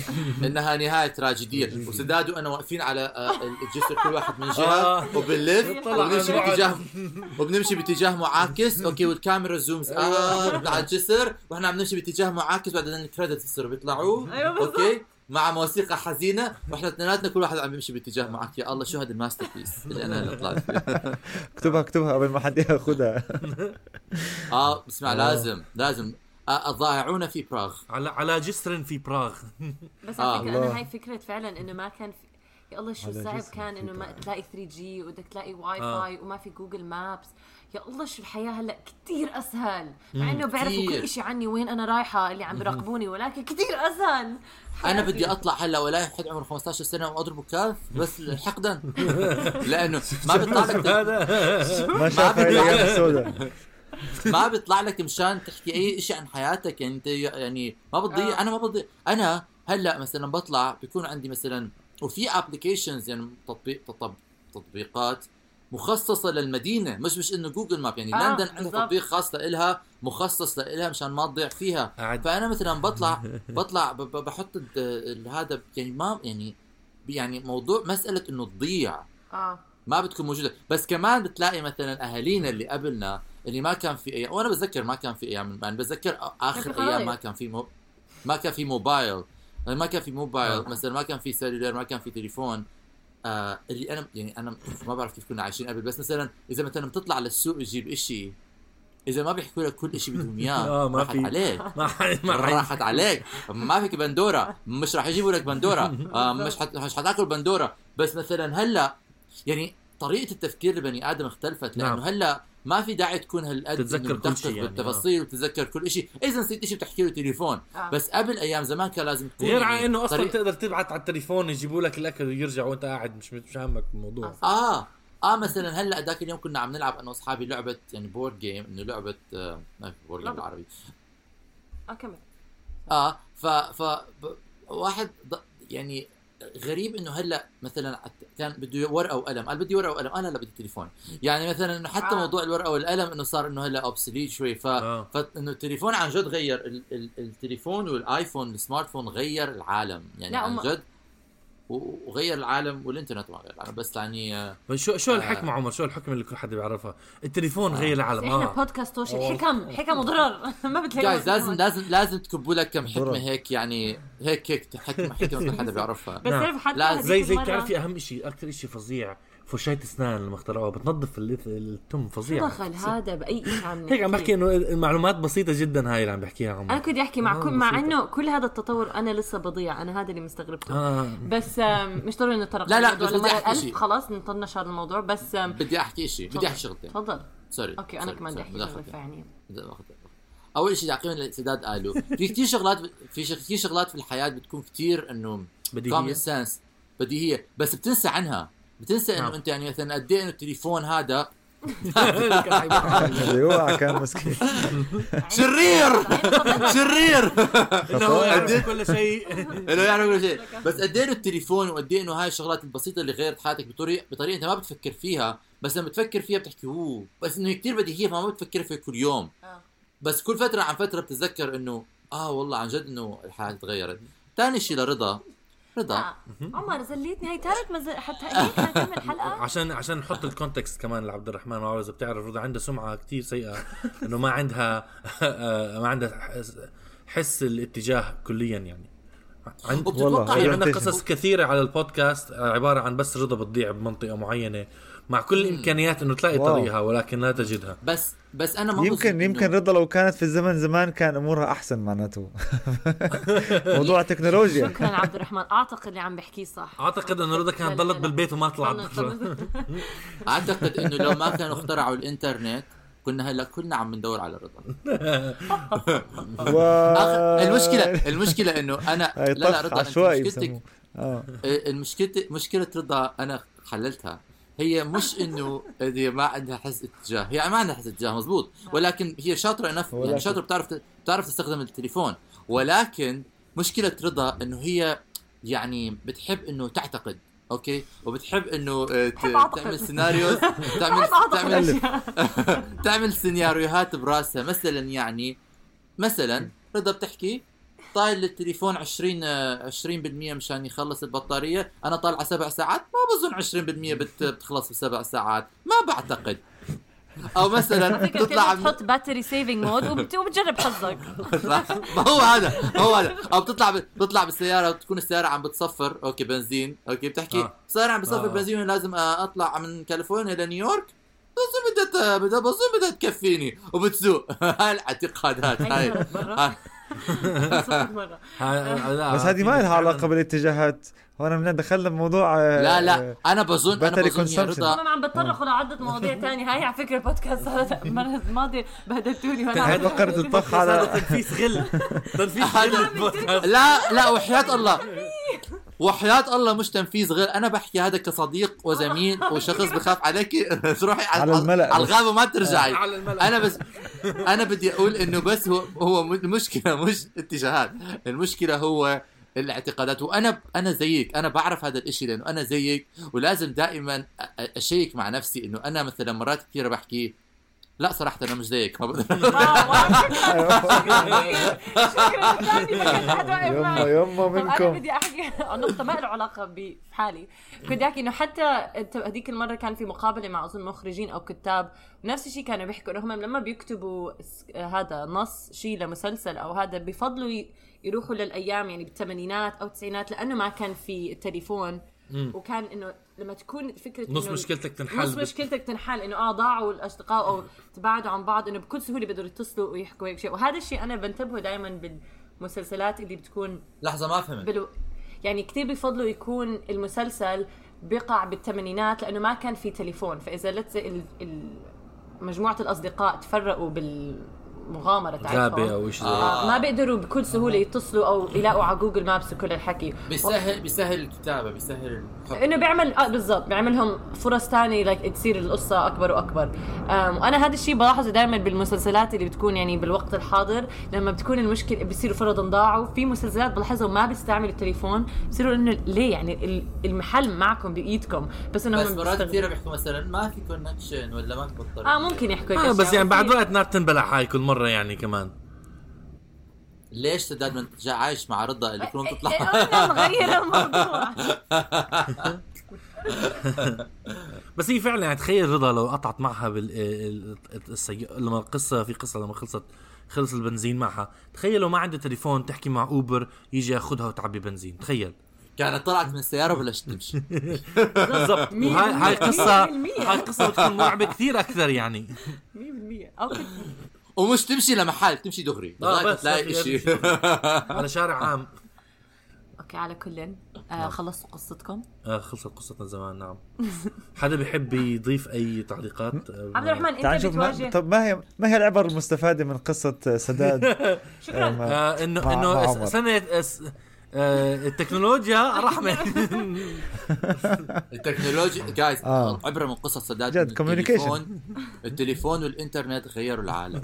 إنها نهاية تراجيدية وسداد وأنا واقفين على آه، الجسر كل واحد من جهة آه. وبنلف وبنمشي. باتجاه وبنمشي باتجاه معاكس okay والكاميرا zooms up على الجسر وإحنا عم نمشي باتجاه معاكس بعدين ال credits بيصيروا بيطلعوا بالضبط. okay مع موسيقى حزينة وإحنا اثنيناتنا كل واحد عم يمشي باتجاه معاكس يا الله شو هذا ال masterpiece اللي أنا هلا طلعت فيه. اكتبها اكتبها قبل ما حد ياخذها آه اسمع لازم لازم آه، الضائعون في براغ على على جسر في براغ بس آه. على فكره الله. أنا هاي فكرة فعلا إنه ما كان في يا الله شو صعب كان إنه ما بعض. تلاقي 3G وبدك تلاقي Wi آه. Fi وما في Google Maps يا الله شو الحياة هلأ كتير أسهل مع إنه بيعرفوا. كل شيء عني وين أنا رايحة اللي عم بيراقبوني ولكن كتير أسهل أنا. بدي أطلع هلأ ولا حد عمره 15 سنة واضربه كاف بس حقدا لأنه ما بيطلع لك ما شاف بيطلع. السوداء ما بيطلع لك مشان تحكي أي شيء عن حياتك يعني أنت يعني ما بتضيع آه. أنا ما بضيع أنا هلأ مثلا بطلع بيكون عندي مثلا وفي applications يعني تطبيق تطب تطبيقات مخصصة للمدينة مش مش إنه Google Map يعني آه، لندن عندها. تطبيق خاص لإلها مخصص لإلها مشان ما تضيع فيها. قاعد. فأنا مثلا بطلع بطلع ب- ب- بحط هذا يعني ما يعني يعني موضوع مسألة إنه تضيع. آه. ما بتكون موجودة. بس كمان بتلاقي مثلا أهالينا اللي قبلنا اللي ما كان في أيام وأنا بتذكر ما كان في أيام يعني بتذكر آخر أيام. ما كان في مو... ما كان في موبايل يعني ما كان في موبايل آه. مثلا ما كان في سيلولر ما كان في تليفون آه اللي أنا يعني أنا ما بعرف كيف كنا عايشين قبل بس مثلا إذا مثلا بتطلع للسوق تجيب إشي إذا ما بيحكوا لك كل شيء بدهم إياه آه، ما راحت في. عليك ما ما راحت عليك ما فيك بندورة مش راح يجيبوا لك بندورة آه مش حت... مش حتاكل بندورة بس مثلا هلأ يعني طريقة التفكير البني آدم اختلفت لأنه نعم. هلأ ما في داعي تكون هالقد تتذكر كل شيء يعني، بالتفاصيل وتتذكر كل شيء إذا نسيت شيء بتحكي له تليفون. آه. بس قبل أيام زمان كان لازم تكون غير يعني عن إنه أصلا طريق- تقدر تبعت على التليفون يجيبوا لك الأكل ويرجع وأنت قاعد مش مش همك الموضوع. آه. آه. آه مثلا هلأ ذاك اليوم كنا عم نلعب أنا وأصحابي لعبة يعني board game إنه لعبة آه ما في board game. بالعربي. آه كمل. آه ف ف واحد يعني غريب إنه هلأ مثلا كان بده ورقة وقلم قال بدي ورقة وقلم أنا لا بدي تليفون يعني مثلا إنه حتى آه. موضوع الورقة والقلم إنه صار إنه هلأ obsolete شوي ف آه. فانه التليفون عن جد غير ال... ال... التليفون والآيفون ال smartphone غير العالم يعني لا، عن جد وغير العالم والإنترنت ما غير العالم بس يعني آه، شو شو آه. الحكمة عمر شو الحكمة اللي كل حد بيعرفها التليفون آه. غير العالم إحنا آه بودكاست أوه. حكم حكم وضرر ما بتلاقي جايز لازم لازم لازم تكبوا لك كم حكمة. هيك يعني هيك هيك حكمة حكمة كل حدا بيعرفها بس نعم. تعرف حتى لا، هذيك زي زي بتعرفي أهم شيء أكثر شيء فظيع فرشاة اسنان لما اخترعوها بتنظف التم شو فظيع دخل هذا بأي شيء عم هيك عم؟ بحكي إنه المعلومات بسيطة جدا هاي اللي عم بحكيها عمر أنا كنت أحكي مع آه، كل مع. إنه كل هذا التطور أنا لسه بضيع أنا هذا اللي مستغربته. آه. بس مش ضروري نتطرق لا، لا، بس بدي ألف شيء. خلاص نطنش هذا الموضوع بس بدي أحكي شيء بدي أحكي شغلتين. تفضل. sorry okay أنا كمان بدي أحكي شغلة أخذ- أول شيء تعقيبا للسداد قالوا في كثير شغلات في كثير شغلات في الحياة بتكون كثير إنه بديهية. common sense بديهية. بس بتنسى عنها. بتنسى إنه نعم. أنت يعني مثلا قد إيه إنه التليفون هذا؟ اوعى كان مسكين. شرير! شرير! إنه هو يعرف كل شيء. إنه يعني كل شيء. بس قد إيه التليفون وقد إيه إنه هاي الشغلات البسيطة اللي غيرت حياتك بطريقه بطريقة أنت ما بتفكر فيها. بس لما تفكر فيها بتحكي أوه. بس إنه هي كثير بديهية فما بتفكر فيها كل يوم. آه. بس كل فترة عن فترة بتتذكر إنه آه والله عن جد إنه الحياة تغيرت. ثاني شيء لرضا. رضا. آه. عمر زليتني هي ثالث مز... حتى هيك نكمل حلقة. عشان عشان نحط الكونتكست كمان لعبد الرحمن ما بعرف اذا بتعرف رضا عندها سمعة كتير سيئة إنه ما عندها ما عندها حس- الاتجاه كليا يعني. عند وبتتوقع هي عندنا. قصص كثيرة على البودكاست عبارة عن بس رضا بتضيع بمنطقة معينة مع كل الإمكانيات إنه تلاقي واو. طريقها ولكن لا تجدها. بس بس أنا ما بظن يمكن إنه- يمكن رضا لو كانت في الزمن زمان كان أمورها أحسن معناته. موضوع تكنولوجيا شكرا عبد الرحمن. أعتقد اللي عم بحكيه صح. أعتقد إنه رضا كانت ضلت. بالبيت وما طلعت برا. أعتقد إنه لو ما كانوا اخترعوا الإنترنت كنا هلا كلنا عم ندور على رضا. المشكلة المشكلة إنه أنا لا لا رضا مشكلتك بسموه. آه. المشكلة مشكلة رضا أنا حللتها هي مش إنه هي ما عندها حس اتجاه هي ما عندها حس اتجاه مزبوط ولكن هي شاطرة enough يعني شاطرة بتعرف بتعرف تستخدم التليفون. ولكن مشكلة رضا إنه هي يعني بتحب إنه تعتقد okay؟ وبتحب إنه آه،. تعمل scenarios تعمل تعمل. تعمل سيناريوهات براسها. مثلا يعني مثلا رضا بتحكي طايل التليفون 20 آه، 20% مشان يخلص البطارية. أنا طالعه سبع ساعات ما بظن 20% بت بتخلص بسبع ساعات. ما بعتقد. أو مثلا فكرة تطلع كده تحط battery saving mode وبت- وبتجرب حظك. ما هو هذا هو هذا. أو بتطلع ب... بتطلع بالسيارة وتكون السيارة عم بتصفر. okay بنزين. okay بتحكي آه. آه. السيارة عم بتصفر آه. آه. بنزين لازم آه، أطلع من كاليفورنيا لنيويورك. بظن بدها بدها بظن بدها تكفيني وبتسوق هاي الأعتقادات هاي. بس هذه ما لها علاقة بالاتجاهات. هون بدنا دخلنا بموضوع آه، لا لا أنا بظن أنا بظن يا. رضا أنا عم بتطرقوا لعدة مواضيع تانية. هاي على فكرة البودكاست هذا المرة الماضية بهدلتوني وأنا هاي فقرة الطخ هذا على تنفيس غل تنفيس غل. لا لا وحياة الله. وحياة الله مش تنفيذ غير أنا بحكي هذا كصديق وزميل وشخص بخاف عليك. تروحي على الملأ. على. الغابة ما ترجعي. على الملأ. أنا بس أنا بدي أقول إنه بس هو هو المشكلة مش اتجاهات. المشكلة هو الاعتقادات. وأنا أنا زيك. أنا بعرف هذا الإشي لأنه أنا زيك. ولازم دائما أشيك مع نفسي إنه أنا مثلا مرات كثيرة بحكي لا صراحة أنا مش زيك ما بقدر واقف يما. يما منكم. بدي أحكي عن نقطة ما له علاقة بحالي، كنت بدي أحكي إنه حتى هذيك المرة كان في مقابلة مع أظن مخرجين أو كتاب، نفس الشيء كانوا بيحكوا انهم لما بيكتبوا هذا نص شيء لمسلسل أو هذا بفضلوا يروحوا للأيام يعني بالثمانينات أو التسعينات لأنه ما كان في التليفون. وكان إنه لما تكون فكرة نص مشكلتك تنحل نص مشكلتك تنحل إنه آه ضاعوا الأصدقاء أو تباعدوا عن بعض إنه بكل سهولة بيقدروا يتصلوا ويحكوا هيك شيء وهذا الشيء أنا بنتبهه دائما بالمسلسلات اللي بتكون لحظة ما فهمت بالو... يعني كثير بفضلوا يكون المسلسل بيقع بالثمانينات لأنه ما كان في تليفون فإذا let's. مجموعة الأصدقاء تفرقوا بالمغامره تاعتهم غابة أو شيء زي هيك. آه. ما بيقدروا بكل سهولة يتصلوا أو يلاقوا على Google Maps وكل الحكي بيسهل بيسهل الكتابة بيسهل إنه بيعمل آه بالضبط بيعملهم فرص تانية like تصير القصة أكبر وأكبر وأنا هذا الشيء بلاحظه دائما بالمسلسلات اللي بتكون يعني بالوقت الحاضر لما بتكون المشكلة بيصيروا فرضا ضاعوا في مسلسلات بلاحظهم ما بيستعملوا التليفون بصيروا إنه ليه يعني ال- المحل معكم بإيدكم بس انهم بس مرات. كثيره بيحكوا مثلا ما في كونكشن ولا ما في آه ممكن يحكوا هيك آه بس. يعني بعد وقت نار تنبلع هاي كل مرة يعني كمان. ليش سداد ما انت جا عايش مع رضا اللي كلهم تطلع؟ نغير الموضوع. بس هي فعلا يعني تخيل رضا لو قطعت معها بال. لما القصة في قصة لما خلصت خلص البنزين معها. تخيل لو ما عندها تليفون تحكي مع أوبر يجي ياخذها وتعبي بنزين. تخيل. كانت طلعت من السيارة وبلشت تمشي. بالضبط. هاي بالمية. قصه. هاي قصة بتكون مرعبة كثير أكثر يعني. 100% أو ومش تمشي لمحل تمشي دغري. آه، لغاية بس تلاقي شيء على شارع عام. أوكي على كل آه خلصتوا قصتكم؟ آه خلصت قصتنا زمان نعم. حدا بيحب يضيف أي تعليقات؟ آه، عبد الرحمن أنت نشوف ما... بتواجه. طب ما هي ما هي العبر المستفادة من قصة سداد؟ شكرا. ما- آه انه إنه سنه آه التكنولوجيا رحمة التكنولوجيا جايز آه. عبره من قصص سداد جد، communication. التليفون التليفون والإنترنت غيروا العالم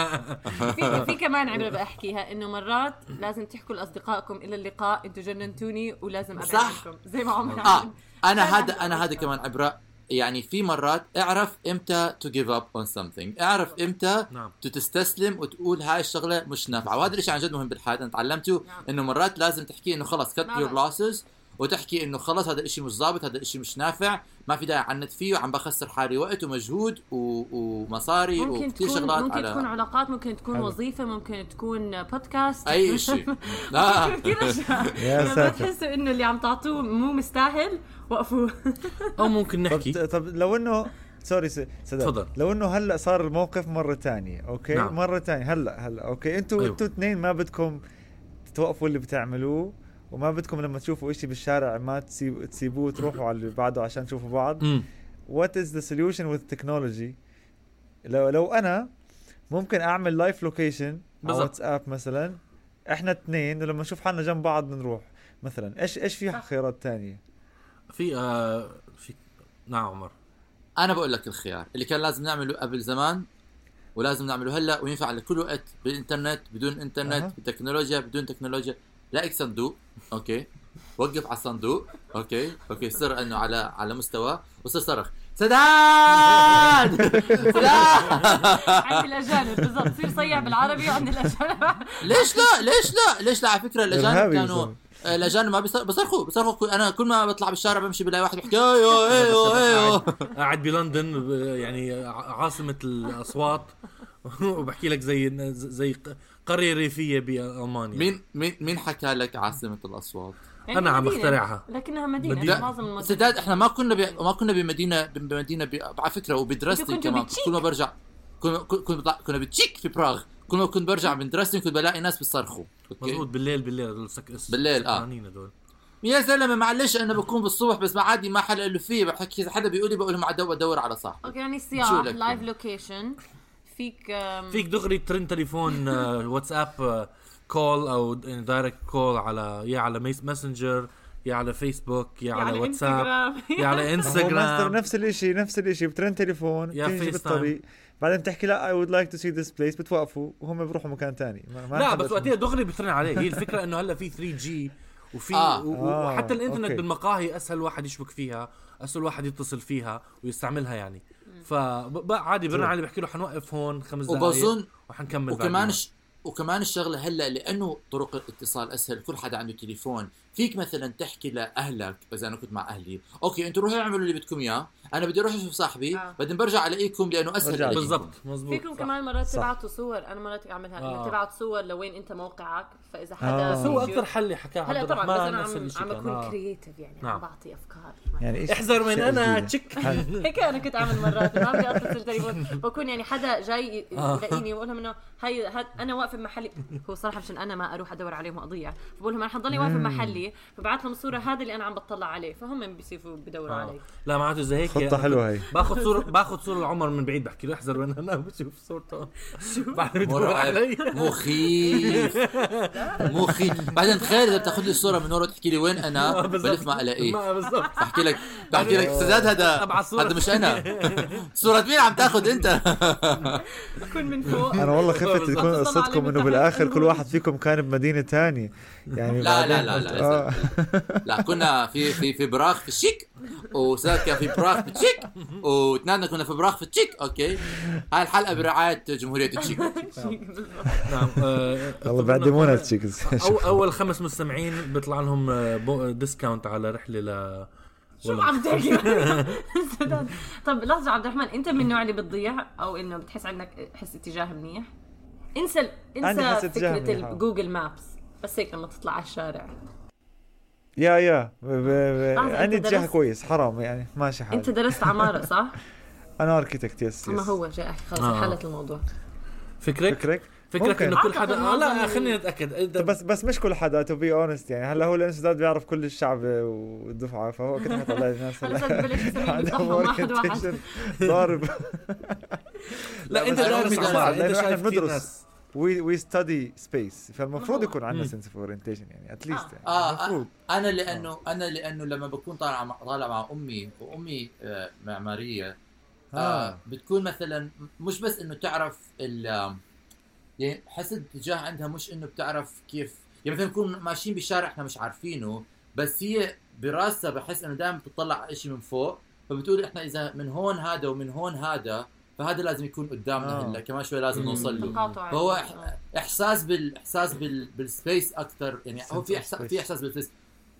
في في كمان عبره بحكيها إنه مرات لازم تحكوا لأصدقائكم إلى اللقاء أنتوا جننتوني ولازم أبعد. عنكم زي ما عمر عمل. أنا هذا أنا هذا هذا كمان عبره يعني في مرات اعرف إمتى to give up on something اعرف إمتى نعم. تستسلم وتقول هاي الشغلة مش نافعة وهذا الشيء عن جد مهم بالحياة أنا تعلمته نعم. إنه مرات لازم تحكي إنه خلص cut your. losses وتحكي إنه خلص هذا الشيء مش ظابط هذا الشيء مش نافع ما في داعي عنت فيه وعم بخسر حالي وقت ومجهود و... ومصاري ممكن وكثير تكون شغلات ممكن على تكون علاقات ممكن تكون حلو. وظيفة ممكن تكون بودكاست أي شيء لا. لما ساتر تحسوا إنه اللي عم تعطوه مو مستاهل وقفوا. أو ممكن طب نحكي. طب لو انه sorry س- سداد تفضل. لو إنه هلأ صار الموقف مرة تانية okay؟ نعم. مرة تانية هلأ هلأ okay؟ أنتوا أيوة. أنتوا اثنين ما بدكم توقفوا اللي بتعملوه. وما بدكم لما تشوفوا إشي بالشارع ما تسيب تسيبوه تروحوا على اللي بعده عشان تشوفوا بعض. what is the solution with technology لو لو أنا ممكن أعمل live location على. واتساب مثلا. إحنا اثنين ولما نشوف حالنا جنب بعض بنروح مثلا إيش إيش في خيارات تانية في آه في نعم عمر. أنا بقول لك الخيار. اللي كان لازم نعمله قبل زمان ولازم نعمله هلأ وينفع لكل وقت بالإنترنت بدون إنترنت أها. بالتكنولوجيا بدون تكنولوجيا. لاقي صندوق okay. وقف على الصندوق. okay. okay. صر إنه على على مستوى. وصر صرخ. سداد! سداد! عند الأجانب. بالضبط. تصير صيع بالعربي وعند الأجانب. ليش لا؟ ليش لا؟ ليش لا؟ على فكرة الأجانب كانوا. آه، الأجانب ما بيصر- بيصرخوا بيصرخوا. أنا كل ما بطلع بالشارع بمشي بلاقي واحد بيحكي أيوه أيوه أيوه. قاعد بلندن يعني عاصمة الأصوات. وبحكي لك زي زي قريه ريفيه بألمانيا مين مين مين حكى لك عاصمة الأصوات أنا عم مدينة. بخترعها. لكنها مدينة, مدينة. معظم المدن سداد إحنا ما كنا بي... ما كنا بمدينه بمدينة بي... على فكرة وبدراستي كمان بتشيك. كل ما برجع كنا كنا بطلع... كنا بتشيك في براغ كل ما كنت برجع من دراستي كنت بلاقي ناس بيصرخوا مضبوط أوكي بالليل بالليل هدول سك... بالليل، آه. سكرانين هدول يا زلمة معلش أنا بكون بالصبح بس ما عادي ما حدا له فيه بحكي إذا حدا بيقول لي بقول لهم ادور ادور على صاحبي أوكي يعني السياح؟ لايف لوكيشن فيك فيك دغري ترن تليفون آه، واتساب آه، call أو direct call على يا على ماسنجر يا على فيسبوك يا على يعني واتساب انستغرام يا على انستغرام نفس الشيء نفس الشيء بترن تليفون يا FaceTime. بالطريق. بعدين بتحكي لا I would like to see this place بتوقفوا وهم بيروحوا مكان ثاني لا بس وقتها دغري بترن عليه. هي الفكرة إنه هلا في 3G وفي آه. و- آه، وحتى الإنترنت okay. بالمقاهي أسهل واحد يشبك فيها. اسهل واحد يتصل فيها ويستعملها يعني فعادي برن صح. عليه بحكي له حنوقف هون خمس دقائق وبظن وحنكمل وكمان. ش... وكمان الشغلة هلأ لأنه طرق الاتصال أسهل كل حدا عنده تليفون فيك مثلا تحكي لأهلك إذا أنا كنت مع أهلي okay أنتوا روحوا اعملوا اللي بدكم إياه أنا بدي أروح أشوف صاحبي آه. بعدين برجع ألاقيكم لأنه أسهل. بالضبط مزبوط فيكم صح. كمان مرات صح. تبعتوا صور أنا مرات أعملها إنه آه. تبعت صور لوين أنت موقعك فإذا آه. حدا بس هو أكثر حل حكاه هلا عبد طبعا بس أنا عم عم. أكون آه. creative يعني نعم. عم بعطي أفكار يعني إيش احذر من أنا حل- هيك أنا كنت أعمل مرات ما بدي اتصل تليفون بكون يعني حدا جاي آه. يلاقيني بقول لهم إنه هي أنا واقفة بمحلي هو صراحة مشان أنا ما أروح أدور عليهم وأضيع فبقول لهم أنا حضلني واقفة بمحلي فبعت لهم الصورة هذا اللي أنا عم بطلع عليه فهم بيصيروا بدوروا آه. علي لا معناته اذا هيك. خطة أنا حلوة هي. باخذ صورة باخذ صورة لعمر من بعيد بحكي له احذر من أنا بشوف صورته. بعدين بدور مرعب. علي. مخيف. مخيف. بعدين تخيل إذا بتاخذ لي الصورة من ورا تحكي لي وين أنا آه،. بلف ما الاقيه بحكي لك بحكي لك سداد هذا. هذا مش أنا. صورة مين عم تاخذ أنت؟ بكون من فوق. أنا والله خفت. تكون قصتكم إنه بالآخر. كل واحد فيكم كان بمدينة ثانية يعني لا لا لا لا, آه. لا, لا كنا في في في براغ في التشيك وسداد كان في براغ في التشيك واثنيننا كنا في براغ في التشيك أوكي. هاي الحلقة برعاية جمهورية التشيك نعم آه، والله بيعدمونا ال Czechs أو أول خمس مستمعين بيطلع لهم آه، بو- discount على رحلة ل شو عم تحكي. طب لحظة عبد الرحمن أنت من النوع اللي بتضيع أو إنه بتحس عندك حس اتجاه منيح؟ انسى انسى فكرة. ال Google Maps بس هيك لما تطلع على الشارع. yeah yeah. ب- ب- ب- لحظة، عندي اتجاه درست- كويس حرام يعني ماشي أنت حالي درست عمارة صح؟ أنا architect yes ما yes. هو جاء خلص آه. حلت الموضوع. فكرك؟ فكرك؟ فكرك ممكن. إنه كل حدا آه لا ال- خلينا نتاكد انت طب بس بس مش كل حدا to be honest يعني. هلا هو لأنه سداد بيعرف كل الشعب والدفعة فهو كده حيطلع الناس هلا. ببلش واحد واحد. ضارب. لا أنت دارس أمي عمار لأنه أنت شايف بندرس. we we study space فالمفروض. يكون عندنا. sense of orientation يعني at least يعني آه، المفروض أنا لأنه أنا لأنه لما بكون طالع مع طالع مع أمي وأمي آه، معماريه آه. آه بتكون مثلا مش بس إنه تعرف ال يعني حس الاتجاه عندها مش إنه بتعرف كيف يعني مثلا نكون ماشيين بالشارع إحنا مش عارفينه بس هي براسها بحس إنه دائما بتطلع على شيء من فوق فبتقول إحنا إذا من هون هذا ومن هون هذا فهذا لازم يكون قدامنا آه. هلا كمان شوي لازم. نوصل له فهو يعني. إحساس بالاحساس بال بال space أكثر يعني هو في احساس. في إحساس بال space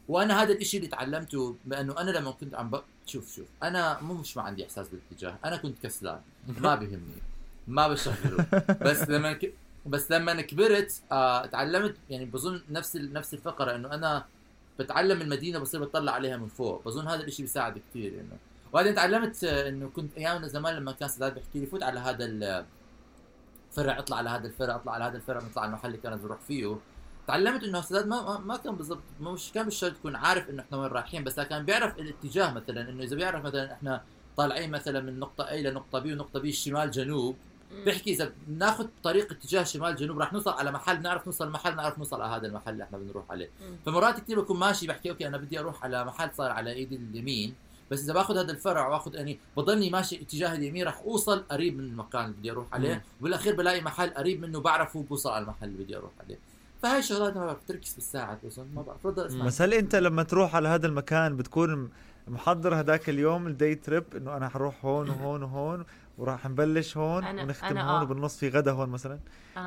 وأنا هذا الشيء اللي تعلمته بأنه أنا لما كنت عم ب... شوف شوف أنا مو مش ما عندي إحساس بالاتجاه أنا كنت كسلان ما بيهمني ما بشغله بس لما ك... بس لما أنا كبرت آه تعلمت يعني بظن نفس ال... نفس الفقرة إنه أنا بتعلم المدينة بصير بطلع عليها من فوق بظن هذا الشيء بيساعد كثير إنه وبعدين تعلمت آه، إنه كنت أيام زمان لما كان سداد بيحكي لي فوت على هذا ال- فرع اطلع على هذا الفرع اطلع على هذا الفرع نطلع على المحل اللي كانت بروح فيه. تعلمت إنه سداد ما ما- كان بالضبط مش كان بالشرط يكون عارف إنه إحنا وين رايحين بس كان بيعرف الاتجاه مثلا إنه إذا بيعرف مثلا إحنا طالعين مثلا من نقطة A لنقطة B ونقطة B الشمال جنوب بيحكي إذا بناخذ طريق اتجاه شمال جنوب راح نوصل على محل نعرف نوصل محل نعرف نوصل على هذا المحل اللي إحنا بنروح عليه. فمرات كثير بكون ماشي بحكي أوكي أنا بدي أروح على محل صار على إيدي اليمين. بس إذا بآخذ هذا الفرع وآخذ يعني بضلني ماشي اتجاه اليمين راح أوصل قريب من المكان اللي بدي أروح عليه. وبالأخير بلاقي محل قريب منه بعرفه بوصل على المحل اللي بدي أروح عليه فهي الشغلات ما بعرف تركز بالساعة بس ما بعرف تفضل أسمع بس هل أنت لما تروح على هذا المكان بتكون محضر هذاك اليوم ال day trip إنه أنا حروح هون وهون وهون وراح نبلش هون أنا- ونختم أنا هون آه. وبالنص في غدا هون مثلا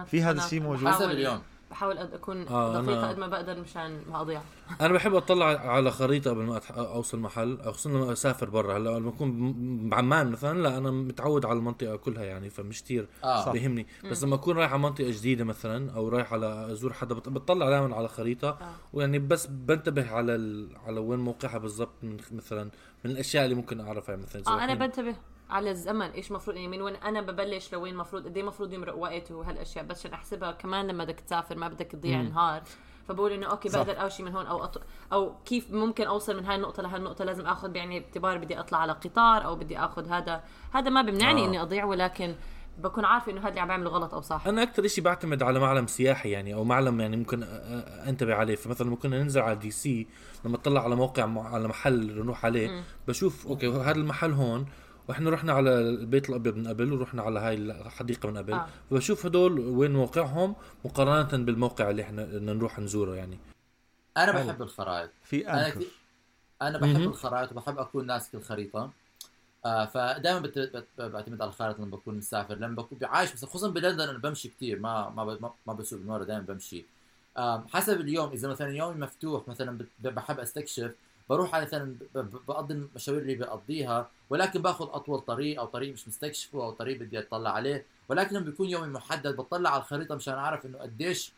في هذا الشيء موجود؟ حسب اليوم بحاول أكون آه، دقيقة أنا- قد ما بقدر مشان ما أضيع. أنا بحب أطلع على خريطة قبل ما أوصل محل أو خصوصا لما أسافر برا. هلأ لما أكون بعمان مثلا لا أنا متعود على المنطقة كلها يعني فمش كثير آه. بيهمني. بس لما أكون رايح على منطقة جديدة مثلا أو رايح على أزور حدا بطلع دائما على خريطة. آه. ويعني بس بنتبه على ال... على وين موقعها بالضبط من مثلا من الأشياء اللي ممكن أعرفها مثلا إذا آه أنا بنتبه على الزمن إيش مفروض يعني من وين أنا ببلش لوين مفروض قد إيه مفروض يمرق وقت وهالأشياء بس عشان أحسبها كمان لما بدك تسافر ما بدك تضيع مم. نهار فبقول إنه أوكي صح. بقدر امشي من هون أو أط... أو كيف ممكن أوصل من هاي النقطة لهالنقطة لازم آخذ بعين الاعتبار بدي أطلع على قطار أو بدي آخذ هذا هذا ما بيمنعني آه. إني أضيع ولكن بكون عارفة إنه هذا اللي عم بعمله غلط أو صح أنا أكثر شيء بعتمد على معلم سياحي يعني أو معلم يعني ممكن أنتبه عليه فمثلا لما كنا ننزل على DC لما اطلع على موقع على محل نروح عليه بشوف أوكي هذا المحل هون وإحنا رحنا على البيت الأبيض من قبل ورحنا على هاي الحديقة من قبل. آه. فبشوف هدول وين موقعهم مقارنة بالموقع اللي إحنا بدنا نروح نزوره يعني. أنا حلو. بحب الخرائط. في أنا كثير أنا بحب مهم. الخرائط وبحب أكون ماسك الخريطه آه فدائما بت... بت... بعتمد على الخرائط لما بكون مسافر. لما بكون عايش بس خصوصا بلندن أنا بمشي كثير ما ما ب... ما- بسوق بالمرة دائما بمشي. آه حسب اليوم إذا مثلا يومي مفتوح مثلا بحب أستكشف بروح على مثلا بقضي المشاوير اللي بقضيها ولكن باخذ أطول طريق أو طريق مش مستكشفه أو طريق بدي أطلع عليه ولكن لما بيكون يومي محدد بطلع على الخريطة مشان أعرف إنه قديش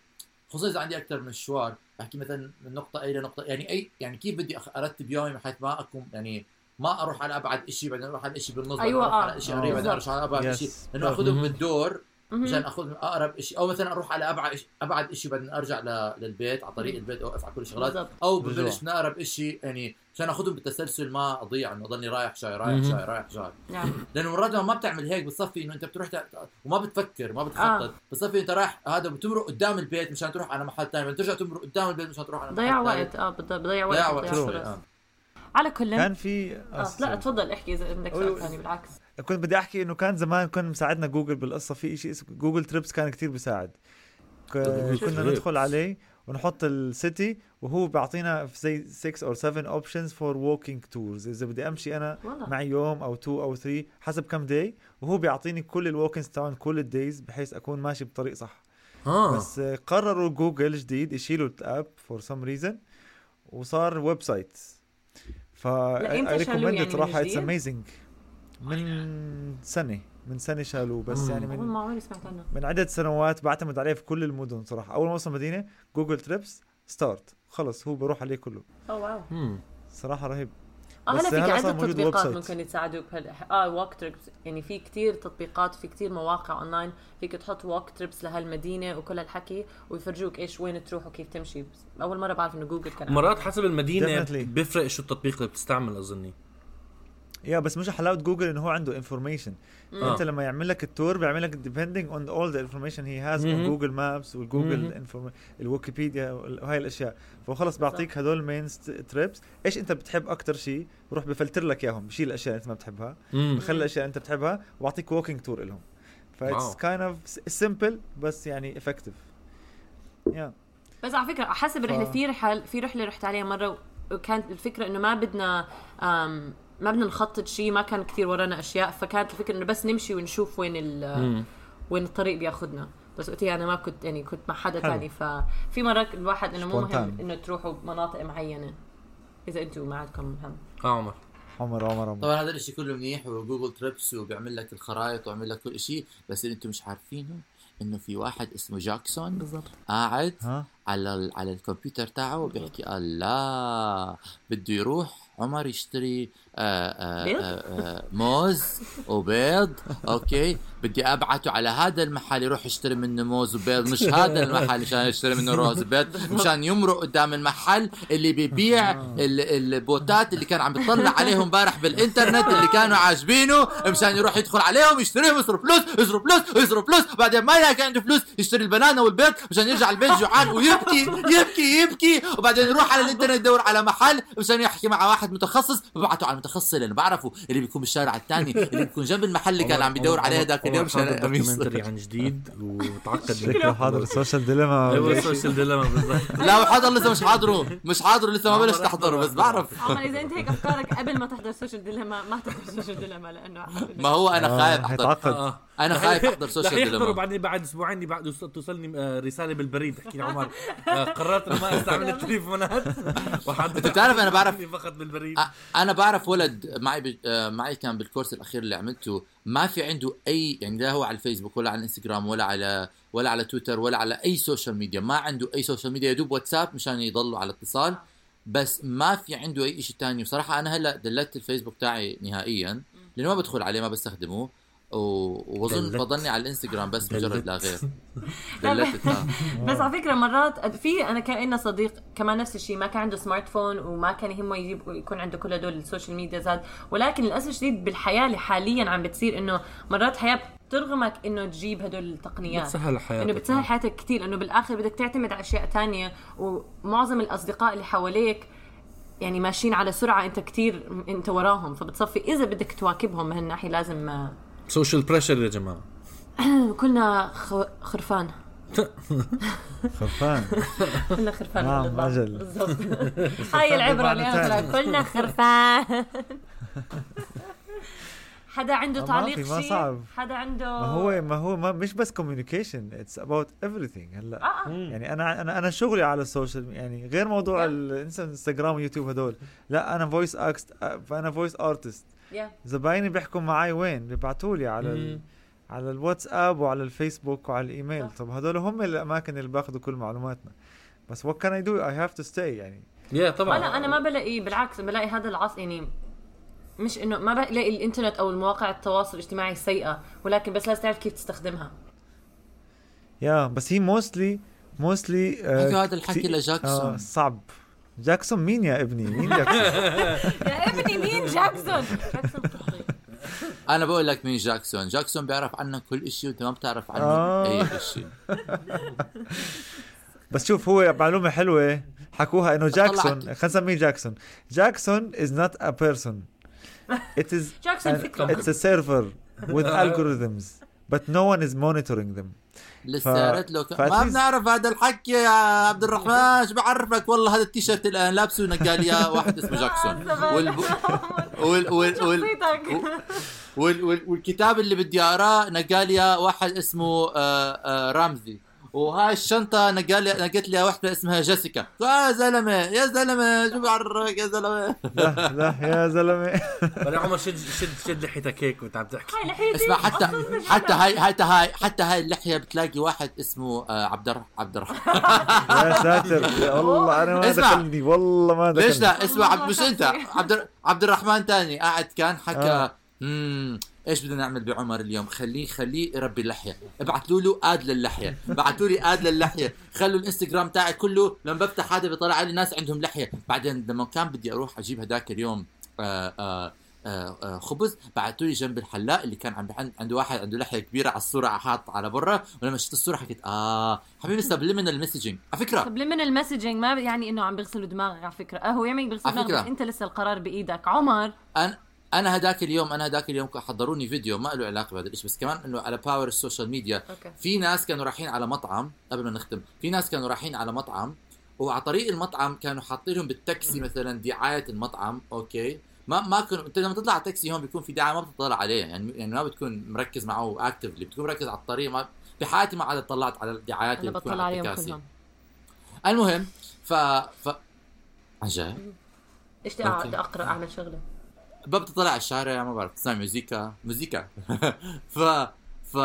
خصوصا إذا عندي أكثر من مشوار بحكي مثلا من نقطة A لنقطه يعني أي يعني كيف بدي أرتب يومي بحيث ما أكون يعني ما أروح على أبعد شيء بعدين أروح على شيء بالنص بعدين أيوة، أروح آه. على شيء. قريب بعدين. أروح على أبعد. شيء لأنه اخذهم. بالدور. مشان أخذ من أقرب شيء أو مثلا أروح على أبعد أبعد شيء بعدين أرجع ل- للبيت على طريق البيت اوقف على كل الشغلات. بالضبط. أو. ببلش من أقرب شيء يعني عشان أخذهم بالتسلسل ما أضيع إنه أضلني رايح جاي رايح. جاي رايح جاي نعم. لأنه مرات ما بتعمل هيك بتصفي إنه أنت بتروح وما بتفكر ما بتخطط. آه. بتصفي أنت رايح هذا بتمرق قدام البيت مشان تروح على محل ثاني بعدين ترجع تمرق قدام البيت مشان تروح على محل ضيع. وقت. آه بض- بضيع وقت. ضيع بضيع وقت آه. على كل. كان في آه لا تفضل احكي إذا عندك سؤال ثاني. بالعكس. كنت بدي أحكي إنه كان زمان كان مساعدنا جوجل بالقصة في شيء اسمه Google Trips كان كتير بيساعد. كنا. ندخل عليه ونحط ال city وهو بيعطينا زي 6 أو 7 options for walking tours إذا بدي أمشي أنا والله. معي يوم أو 2 أو 3 حسب كم day وهو بيعطيني كل ال walkings تاعون كل ال days بحيث أكون ماشي بطريق صح. آه. بس آه، قرروا جوجل جديد يشيلوا ال app for some reason وصار website ف يعني it صراحة من it's جديد؟ amazing من سنة من سنة شالوه بس مم. يعني من ما عمري سمعت عنه. من عدة سنوات بعتمد عليه في كل المدن صراحة. أول ما اوصل مدينة Google Trips start خلص هو بروح عليه كله. oh wow. مم. صراحة رهيب. آه هلا في عدة تطبيقات. ممكن يساعدوك بهال آه walk trips يعني في كتير تطبيقات في كتير مواقع اونلاين فيك تحط walk trips لهالمدينة وكل هالحكي ويفرجوك إيش وين تروح وكيف تمشي. بس أول مرة بعرف إنه جوجل كان مرات حسب المدينة Definitely. بيفرق شو التطبيق اللي بتستعمل أظني. yeah بس مش حلاوه جوجل انه هو عنده information آه. أنت لما يعمل لك ال tour بيعمل لك depending on all the information he has on مهم. Google Maps وال Google الويكيبيديا وهاي الأشياء. فخلص بيعطيك هدول main trips إيش أنت بتحب أكثر شيء بروح بفلتر لك إياهم. بشيل الأشياء اللي أنت ما بتحبها. بخلي الأشياء اللي أنت بتحبها وبعطيك walking tour لهم. ف it's kind of simple بس يعني effective yeah بس على فكرة حسب الرحله ف- في رحل في رحلة رحت عليها مرة وكانت الفكرة إنه ما بدنا ما بدنا نخطط شيء ما كان كثير ورانا أشياء فكانت الفكرة إنه بس نمشي ونشوف وين ال. وين الطريق بياخذنا بس وقتها أنا ما كنت يعني كنت مع حدا. ثاني ففي مرات الواحد إنه مو مهم. إنه تروحوا مناطق معينة. إذا أنتم ما عندكم هم. آه عمر. عمر عمر عمر. طبعا هذا الشيء كله منيح وجوجل تريبس وبيعمل لك الخرائط وبيعمل لك كل شيء بس اللي أنتم مش عارفينه إنه في واحد اسمه جاكسون بالضبط. قاعد ها؟ على ال- على الكمبيوتر تاعه بيحكي الله بده يروح عمر يشتري آه آه؟ آه موز وبيض أوكي؟ بدي أبعته على هذا المحل يروح يشتري منه موز وبيض. مش هذا المحل عشان يشتري منه روز وبيض مشان يمرق قدام المحل اللي بيبيع ال- البوتات اللي كان عم بيطلع عليهم امبارح بالإنترنت اللي كانوا عاجبينه مشان يروح يدخل عليهم يشتريهم يصرف فلوس يصرف فلوس يصرف فلوس. بعدين ما يلاقي عنده فلوس يشتري ال banana والبيض مشان يرجع البيت جوعان ويبكي يبكي يبكي. وبعدين يروح على الإنترنت يدور على محل مشان يحكي مع واحد متخصص ببعته على المتخصص اللي أنا بعرفه اللي بيكون بالشارع الثاني اللي بيكون جنب المحل اللي كان عم بيدور عليه هذاك اليوم مشان documentary عن جديد وتعقد شكله حاضر. ال social dilemma أيوه ال social dilemma بالضبط. لا وحضر لسه مش حاضره. مش حاضره لسه ما بلش تحضره بس بعرف. عمر إذا أنت هيك أفكارك قبل ما تحضر social dilemma ما تحضر social dilemma لأنه ما هو أنا خايف أحضر. آه. أنا خايف أحضر social dilemma بعدين بعد أسبوعين بعد توصلني آه، رسالة بالبريد تحكي لي عمر. آه، قررت ما أستعمل التليفونات. وحد أنت بتعرف أنا بعرف- فقط بالبريد. أنا بعرف ولد معي ب... آه، معي كان بالكورس الأخير اللي عملته ما في عنده اي يعني لا هو على الفيسبوك ولا على الإنستغرام ولا على ولا على تويتر ولا على أي social media ما عنده أي social media يدوب واتساب مشان يضلوا على اتصال. بس ما في عنده أي شيء تاني. وصراحة أنا هلأ deleted الفيسبوك تاعي نهائيا لأنه ما بدخل عليه ما بستخدمه. و- واظن deleted. بضلني على الإنستغرام بس. مجرد لا غير deleted. بس على فكرة مرات في أنا كان عندنا صديق كمان نفس الشيء ما كان عنده smart phone وما كان يهمه يجيب يكون عنده كل هدول ال social medias ولكن للأسف الشديد بالحياة اللي حاليا عم بتصير إنه مرات الحياة بترغمك إنه تجيب هدول التقنيات بتسهل حياتك إنه بتسهل حياتك كثير إنه بالآخر بدك تعتمد على أشياء تانية ومعظم الأصدقاء اللي حواليك يعني ماشيين على سرعة أنت كثير أنت وراهم فبتصفي إذا بدك تواكبهم من هالناحيه لازم social pressure يا جماعة. كلنا خ- خرفان. خرفان. كلنا خرفان. نعم،. بالضبط. هاي العبرة اللي كلنا خرفان. حدا عنده ما تعليق ما شيء؟ صعب. حدا عنده ما هو ما هو ما مش بس communication it's about everything. هلا آه آه. يعني أنا أنا أنا شغلي على ال social يعني غير موضوع الانستغرام ويوتيوب هدول. لا أنا voice act فأنا voice artist. زبايني بيحكوا معي وين؟ بيبعتوا لي على ال... على الواتساب وعلى الفيسبوك وعلى الإيميل. طب هدول هم الأماكن اللي باخذوا كل معلوماتنا. بس what can I do? I have to stay يعني. يا طبعا. أنا أنا ما بلاقي بالعكس بلاقي هذا العصر يعني مش إنه ما بلاقي الإنترنت أو المواقع التواصل الاجتماعي سيئة ولكن بس لازم تعرف كيف تستخدمها. يا بس هي mostly موستلي حكوا هذا الحكي لجاكسون. آه صعب. جاكسون مين يا ابني؟ مين جاكسون؟ يا ابني مين جاكسون؟ جاكسون أنا بقول لك مين جاكسون. جاكسون بيعرف عنك كل شيء وأنت ما بتعرف عنه آه. أي شيء بس شوف هو معلومة حلوة حكوها إنه جاكسون. خلينا نسميه جاكسون. جاكسون is not a person. It is جاكسون an, فكرة. it's a server with algorithms. But no one is monitoring them. لسه قالت له ك... فأت ما بنعرف هذا الحكي يا عبد الرحمن شو بعرفك؟ والله هذا التيشيرت اللي أنا لابسه نقال إياه واحد اسمه جاكسون. وال... وال... وال... وال... وال... وال... والكتاب اللي بدي أقراه نقال إياه واحد اسمه آه آه رامزي وهاي الشنطة نقال لي نقلت لي واحدة اسمها جيسيكا. يا زلمة يا زلمة شو بعرفك يا زلمة؟ لا لا يا زلمة. يا عمر شد شد شد لحيتك هيك وانت عم تحكي. هاي لحيتي. اسمع حتى حتى. هاي حتى هاي حتى هاي اللحية بتلاقي واحد اسمه آه عبد الر... عبد الرحمن. يا ساتر. يا الله أنا ما. دخلني والله ما دخلني ليش لا؟ اسمع عبد مش والله أنت. عبد عبد الرحمن تاني قاعد كان حكى آه. امم إيش بدنا نعمل بعمر اليوم؟ خليه خليه يربي اللحية. ابعثوا له آد للحية. بعثوا لي آد للحية. خلوا الإنستغرام تاعي كله لما بفتح هذا بيطلع لي ناس عندهم لحية. بعدين لما كان بدي أروح أجيب هداك اليوم آه آه آه آه خبز بعثوا لي جنب الحلاق اللي كان عم بحن- عنده واحد عنده لحية كبيرة على الصورة حاط على برا. ولما شفت الصورة حكيت آه حبيبي سبليمينال المسجنج على فكرة. طب من المسجنج ما يعني إنه عم بيغسلوا دماغك على فكرة. هو يعمل بيغسل على دماغك. أنت لسه القرار بإيدك. عمر. أنا أنا هداك اليوم أنا هداك اليوم حضروني فيديو ما له علاقة بهذا الشيء بس كمان إنه على باور السوشيال ميديا أوكي. في ناس كانوا رايحين على مطعم قبل ما نختم في ناس كانوا رايحين على مطعم وعلى طريق المطعم كانوا حاطين لهم بالتاكسي مثلا دعاية المطعم أوكي؟ ما ما كانوا أنت لما تطلع على التاكسي هون بيكون في دعاية ما بتطلع عليها يعني يعني ما بتكون مركز معه اكتفلي بتكون مركز على الطريق ما بحياتي ما عاد طلعت على الدعايات اللي بتكون على التكاسي المهم ف ف عن جد أوكي. أقرأ أعمل شغلة. بطلع على الشارع ما بعرف تسمع موزيكا موزيكا ف ف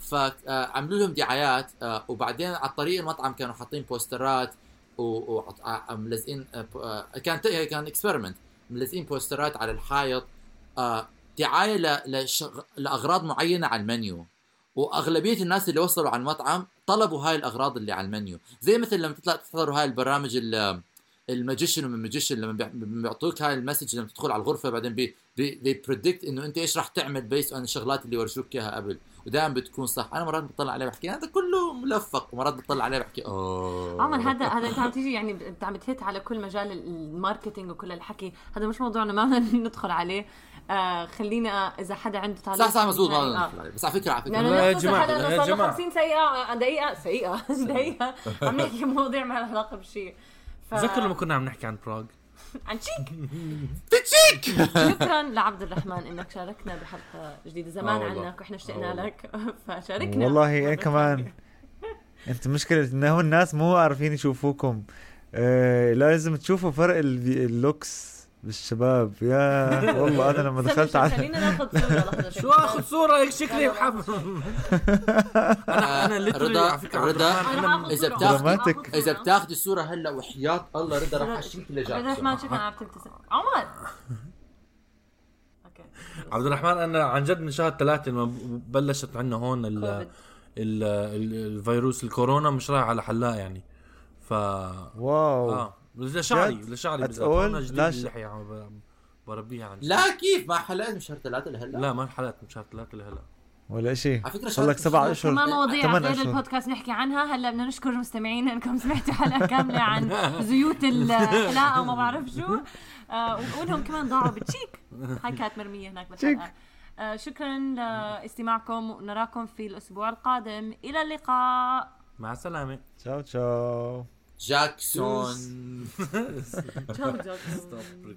ف آه، لهم دعايات آه، وبعدين على طريق المطعم كانوا حاطين posterات وملزقين كان كان experiment ملزقين posterات على الحائط آه، دعاية. لأغراض معينة على المنيو. وأغلبية الناس اللي وصلوا على المطعم طلبوا هاي الأغراض اللي على المنيو. زي مثل لما تطلع تحضروا هاي البرامج ال- ال magician ومن ال magician لما بيع- بيعطوك هاي ال message لما تدخل على الغرفة بعدين بي بي predict إنه أنت إيش راح تعمل base عن الشغلات اللي ورجوك إياها قبل. ودائما بتكون صح. أنا مرات بطلع عليه بحكي هذا كله ملفق. ومرات بطلع عليه بحكي أوه. عمر هذا هذا أنت عم تيجي يعني أنت عم تهت على كل مجال الماركتينج وكل الحكي. هذا مش موضوعنا ما بدنا ندخل عليه. آه خلينا إذا حدا عنده تعليق صح صح مزبوط آه. بس على فكرة على فكرة. لا يا الحلقة يا جماعة. 50 سيئة دقيقة سيئة. دقيقة عم نحكي مواضيع ما لها علاقة بشيء. تذكر لما كنا عم نحكي عن براغ؟ عن شيك تتشيك شكرا لعبد الرحمن إنك شاركنا بحلقة جديدة. زمان آه. عنك وإحنا آه اشتقنا والله. لك. فشاركنا. والله أنا مرة كمان. أنت مشكلة انه الناس مو عارفين يشوفوكم. آه لازم تشوفوا فرق ال- اللوكس. بالشباب يا والله أنا لما دخلت على خلينا ناخذ صورة لحظة شو أخذ صورة؟ هيك شكلي محف أنا أنا literally رضا- رضا، دراماتيك. صورة. إذا بتاخذي صوره هلأ وحياة الله رضا راح أشيك عبد الرحمن لجاكسون شكرا عم تبتسم عمر. okay. عبد الرحمن أنا عن جد من شهر ثلاثة لما بلشت عندنا هون ال الفيروس الكورونا مش رايح على حلاق يعني. ف wow. آه. لشعري؟ لشعري بالذات. all؟ هون جديد بربيها عن جد. لا كيف؟ ما حلقت من شهر ثلاثة لهلا؟ لا ما انحلقت من شهر ثلاثة لهلا. ولا شيء على فكرة صار لك سبع شهر- أشهر. كمان مواضيع غير. البودكاست نحكي عنها. هلا بدنا نشكر مستمعينا إنكم سمعتوا حلقة كاملة عن زيوت الحلاقة وما بعرف شو. آه وانهم كمان ضاعوا بتشيك هاي كانت مرمية هناك بالحلقة. آه شكرا لاستماعكم ونراكم في الأسبوع القادم. إلى اللقاء. مع السلامة. تشاو تشاو. جاكسون تشاو جاكسون.